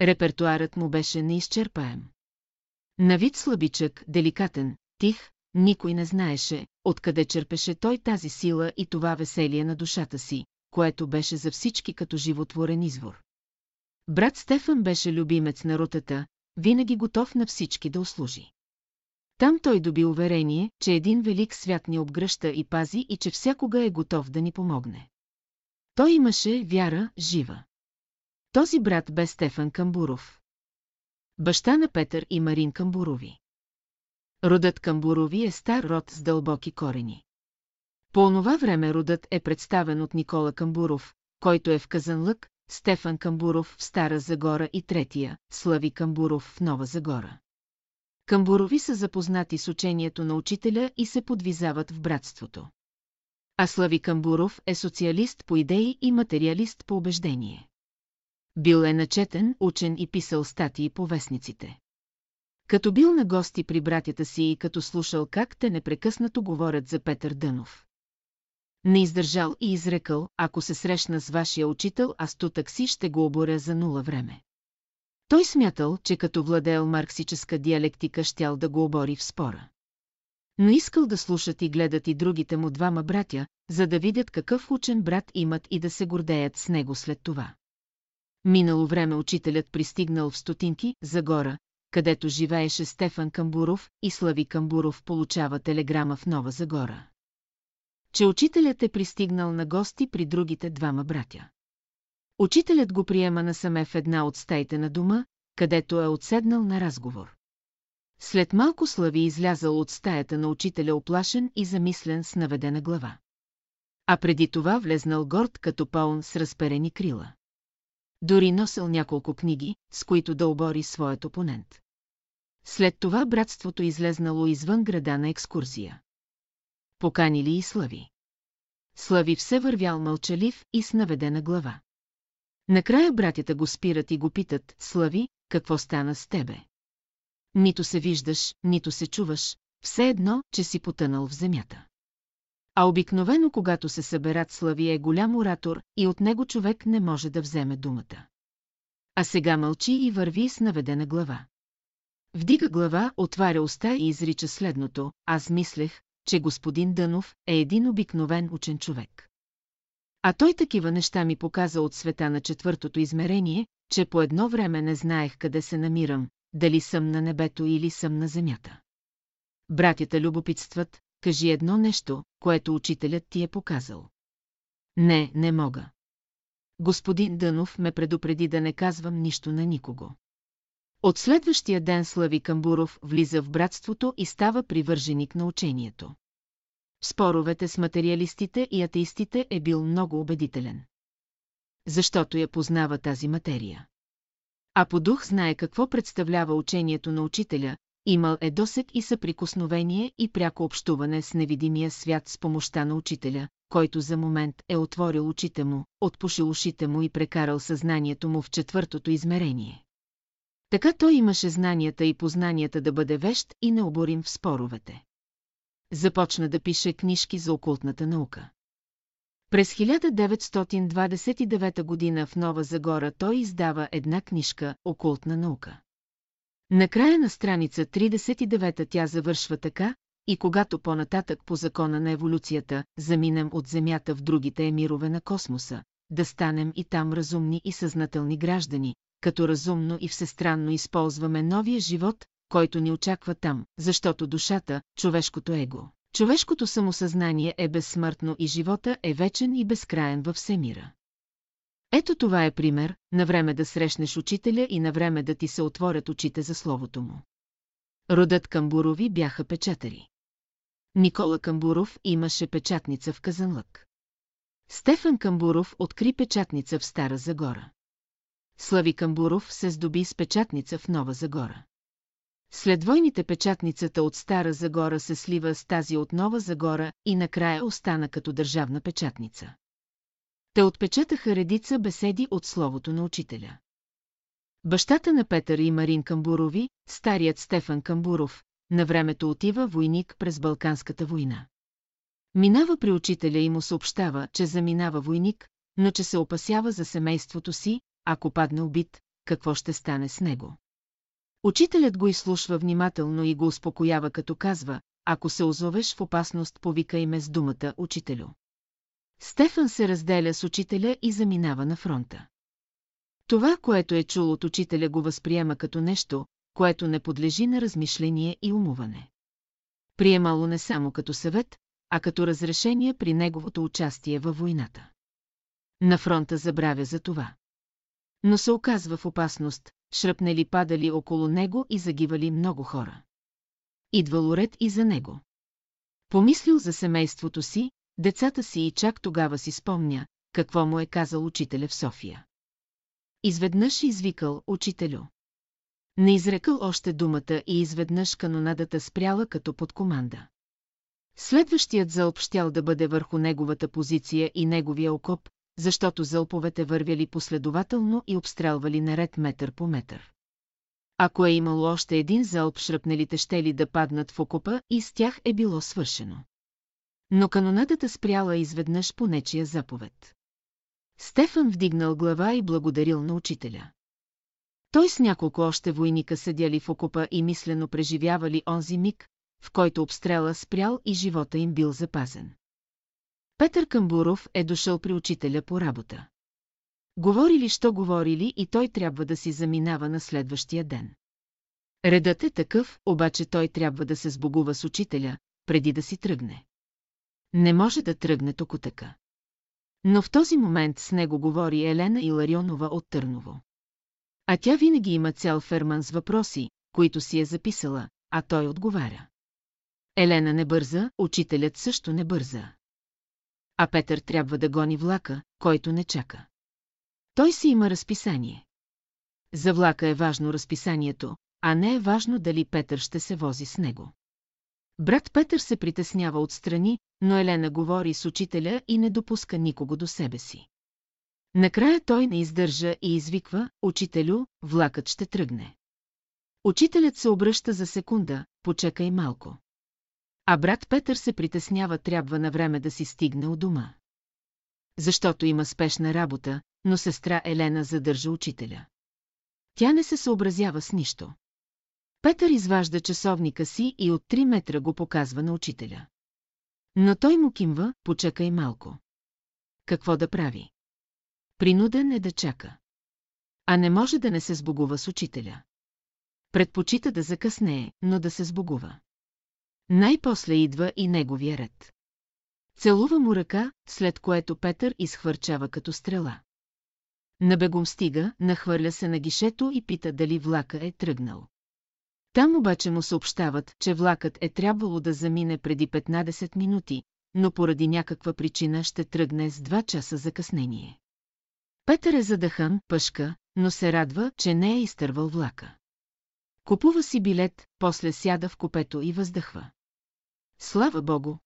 Репертуарът му беше неизчерпаем. На вид слабичък, деликатен, тих, никой не знаеше, откъде черпеше той тази сила и това веселие на душата си, което беше за всички като животворен извор. Брат Стефан беше любимец на рутата, винаги готов на всички да услужи. Там той доби уверение, че един велик свят ни обгръща и пази и че всякога е готов да ни помогне. Той имаше вяра жива. Този брат бе Стефан Камбуров. Баща на Петър и Марин Камбурови. Родът Камбурови е стар род с дълбоки корени. По онова време родът е представен от Никола Камбуров, който е в Казанлък, Стефан Камбуров в Стара Загора и третия, Слави Камбуров в Нова Загора. Камбурови са запознати с учението на учителя и се подвизават в братството. А Слави Камбуров е социалист по идеи и материалист по убеждение. Бил е начетен, учен и писал статии по вестниците. Като бил на гости при братята си и като слушал как те непрекъснато говорят за Петър Дънов. Не издържал и изрекал, ако се срещна с вашия учител, аз тутък си ще го оборя за нула време. Той смятал, че като владеел марксическа диалектика щял да го обори в спора. Но искал да слушат и гледат и другите му двама братя, за да видят какъв учен брат имат и да се гордеят с него след това. Минало време учителят пристигнал в стотинки, за гора, където живееше Стефан Камбуров и Слави Камбуров получава телеграма в Нова Загора. Че учителят е пристигнал на гости при другите двама братя. Учителят го приема насаме в една от стаите на дома, където е отседнал на разговор. След малко Слави излязал от стаята на учителя оплашен и замислен с наведена глава. А преди това влезнал горд като паун с разперени крила. Дори носил няколко книги, с които да обори своят опонент. След това братството излезнало извън града на екскурсия. Поканили и Слави. Слави все вървял мълчалив и с наведена глава. Накрая братята го спират и го питат, Слави, какво стана с тебе? Нито се виждаш, нито се чуваш, все едно, че си потънал в земята. А обикновено, когато се съберат Слави е голям оратор и от него човек не може да вземе думата. А сега мълчи и върви с наведена глава. Вдига глава, отваря уста и изрича следното, аз мислех, че господин Дънов е един обикновен учен човек. А той такива неща ми показа от света на четвъртото измерение, че по едно време не знаех къде се намирам, дали съм на небето или съм на земята. Братята любопитстват, кажи едно нещо, което учителят ти е показал. Не, не мога. Господин Дънов ме предупреди да не казвам нищо на никого. От следващия ден Слави Камбуров влиза в братството и става привърженик на учението. Споровете с материалистите и атеистите е бил много убедителен. Защото я познава тази материя. А по дух знае какво представлява учението на учителя, имал е досек и съприкосновение и пряко общуване с невидимия свят с помощта на учителя, който за момент е отворил очите му, отпушил ушите му и прекарал съзнанието му в четвъртото измерение. Така той имаше знанията и познанията да бъде вещ и необорим в споровете. Започна да пише книжки за окултната наука. През 1929 година в Нова Загора той издава една книжка «Окултна наука». Накрая на страница 39 тя завършва така, и когато по-нататък по закона на еволюцията заминем от Земята в другите емирове на космоса, да станем и там разумни и съзнателни граждани, като разумно и всестранно използваме новия живот, който ни очаква там, защото душата, човешкото его, човешкото самосъзнание е безсмъртно и живота е вечен и безкраен във всемира. Ето това е пример, на време да срещнеш учителя и на време да ти се отворят очите за словото му. Родът Камбурови бяха печатари. Никола Камбуров имаше печатница в Казанлък. Стефан Камбуров откри печатница в Стара Загора. Слави Камбуров се здоби с печатница в Нова Загора. След войните печатницата от Стара Загора се слива с тази от Нова Загора и накрая остана като държавна печатница. Те отпечатаха редица беседи от словото на учителя. Бащата на Петър и Марин Камбурови, старият Стефан Камбуров, на времето отива войник през Балканската война. Минава при учителя и му съобщава, че заминава войник, но че се опасява за семейството си, ако падне убит, какво ще стане с него. Учителят го изслушва внимателно и го успокоява като казва, ако се озовеш в опасност, повикай ме с думата «Учителю». Стефан се разделя с учителя и заминава на фронта. Това, което е чул от учителя, го възприема като нещо, което не подлежи на размишление и умуване. Приемало не само като съвет, а като разрешение при неговото участие във войната. На фронта забравя за това. Но се оказва в опасност, шръпнели падали около него и загивали много хора. Идвало ред и за него. Помислил за семейството си, децата си и чак тогава си спомня, какво му е казал учителя в София. Изведнъж извикал учителю. Не изрекал още думата и изведнъж канонадата спряла като под команда. Следващият зълб щял да бъде върху неговата позиция и неговия окоп, защото зълповете вървяли последователно и обстрелвали наред метър по метър. Ако е имало още един залп, шръпнелите щели да паднат в окопа и с тях е било свършено. Но канонадата спряла изведнъж по нечия заповед. Стефан вдигнал глава и благодарил на учителя. Той с няколко още войника седяли в окопа и мислено преживявали онзи миг, в който обстрела спрял и живота им бил запазен. Петър Камбуров е дошъл при учителя по работа. Говорили, що говорили и той трябва да си заминава на следващия ден. Редът е такъв, обаче той трябва да се сбогува с учителя, преди да си тръгне. Не може да тръгне така. Но в този момент с него говори Елена Иларионова от Търново. А тя винаги има цял ферман с въпроси, които си е записала, а той отговаря. Елена не бърза, учителят също не бърза. А Петър трябва да гони влака, който не чака. Той си има разписание. За влака е важно разписанието, а не е важно дали Петър ще се вози с него. Брат Петър се притеснява отстрани, но Елена говори с учителя и не допуска никого до себе си. Накрая той не издържа и извиква, учителю, влакът ще тръгне. Учителят се обръща за секунда, почекай малко. А брат Петър се притеснява трябва на време да си стигне от дома. Защото има спешна работа, но сестра Елена задържа учителя. Тя не се съобразява с нищо. Петър изважда часовника си и от 3 метра го показва на учителя. Но той му кимва, почакай малко. Какво да прави? Принуден е да чака. А не може да не се сбогува с учителя. Предпочита да закъснее, но да се сбогува. Най-после идва и неговия ред. Целува му ръка, след което Петър изхвърчава като стрела. Набегом стига, нахвърля се на гишето и пита дали влака е тръгнал. Там обаче му съобщават, че влакът е трябвало да замине преди 15 минути, но поради някаква причина ще тръгне с 2 часа закъснение. Петър е задъхан, пъшка, но се радва, че не е изтървал влака. Купува си билет, после сяда в купето и въздъхва. Слава Богу!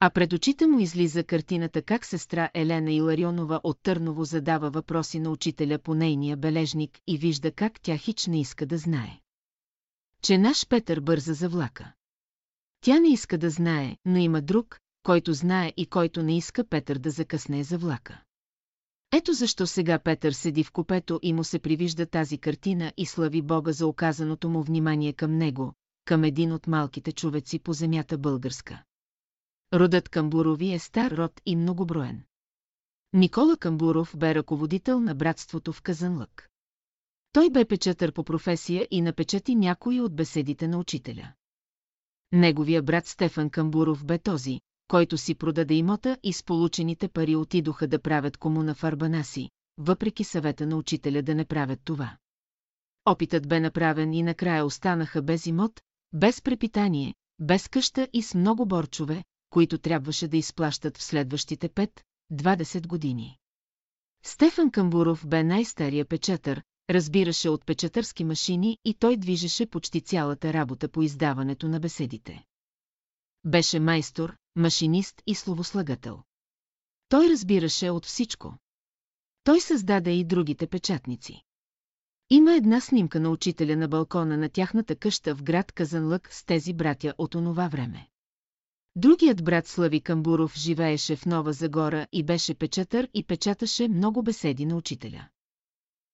А пред очите му излиза картината как сестра Елена Иларионова от Търново задава въпроси на учителя по нейния бележник и вижда как тя хич не иска да знае. Че наш Петър бърза за влака. Тя не иска да знае, но има друг, който знае и който не иска Петър да закъсне за влака. Ето защо сега Петър седи в купето и му се привижда тази картина и слави Бога за оказаното му внимание към него, към един от малките човеци по земята българска. Родът Камбурови е стар род и многоброен. Никола Камбуров бе ръководител на братството в Казанлък. Той бе печатър по професия и напечати някои от беседите на учителя. Неговия брат Стефан Камбуров бе този, който си продаде имота и с получените пари отидоха да правят комуна в Арбанаси, въпреки съвета на учителя да не правят това. Опитът бе направен и накрая останаха без имот, без препитание, без къща и с много борчове, които трябваше да изплащат в следващите 5-20 години. Стефан Камбуров бе най-стария печатър, разбираше от печатърски машини и той движеше почти цялата работа по издаването на беседите. Беше майстор, машинист и словослагател. Той разбираше от всичко. Той създаде и другите печатници. Има една снимка на учителя на балкона на тяхната къща в град Казанлък с тези братя от онова време. Другият брат Слави Камбуров живееше в Нова Загора и беше печатър и печаташе много беседи на учителя.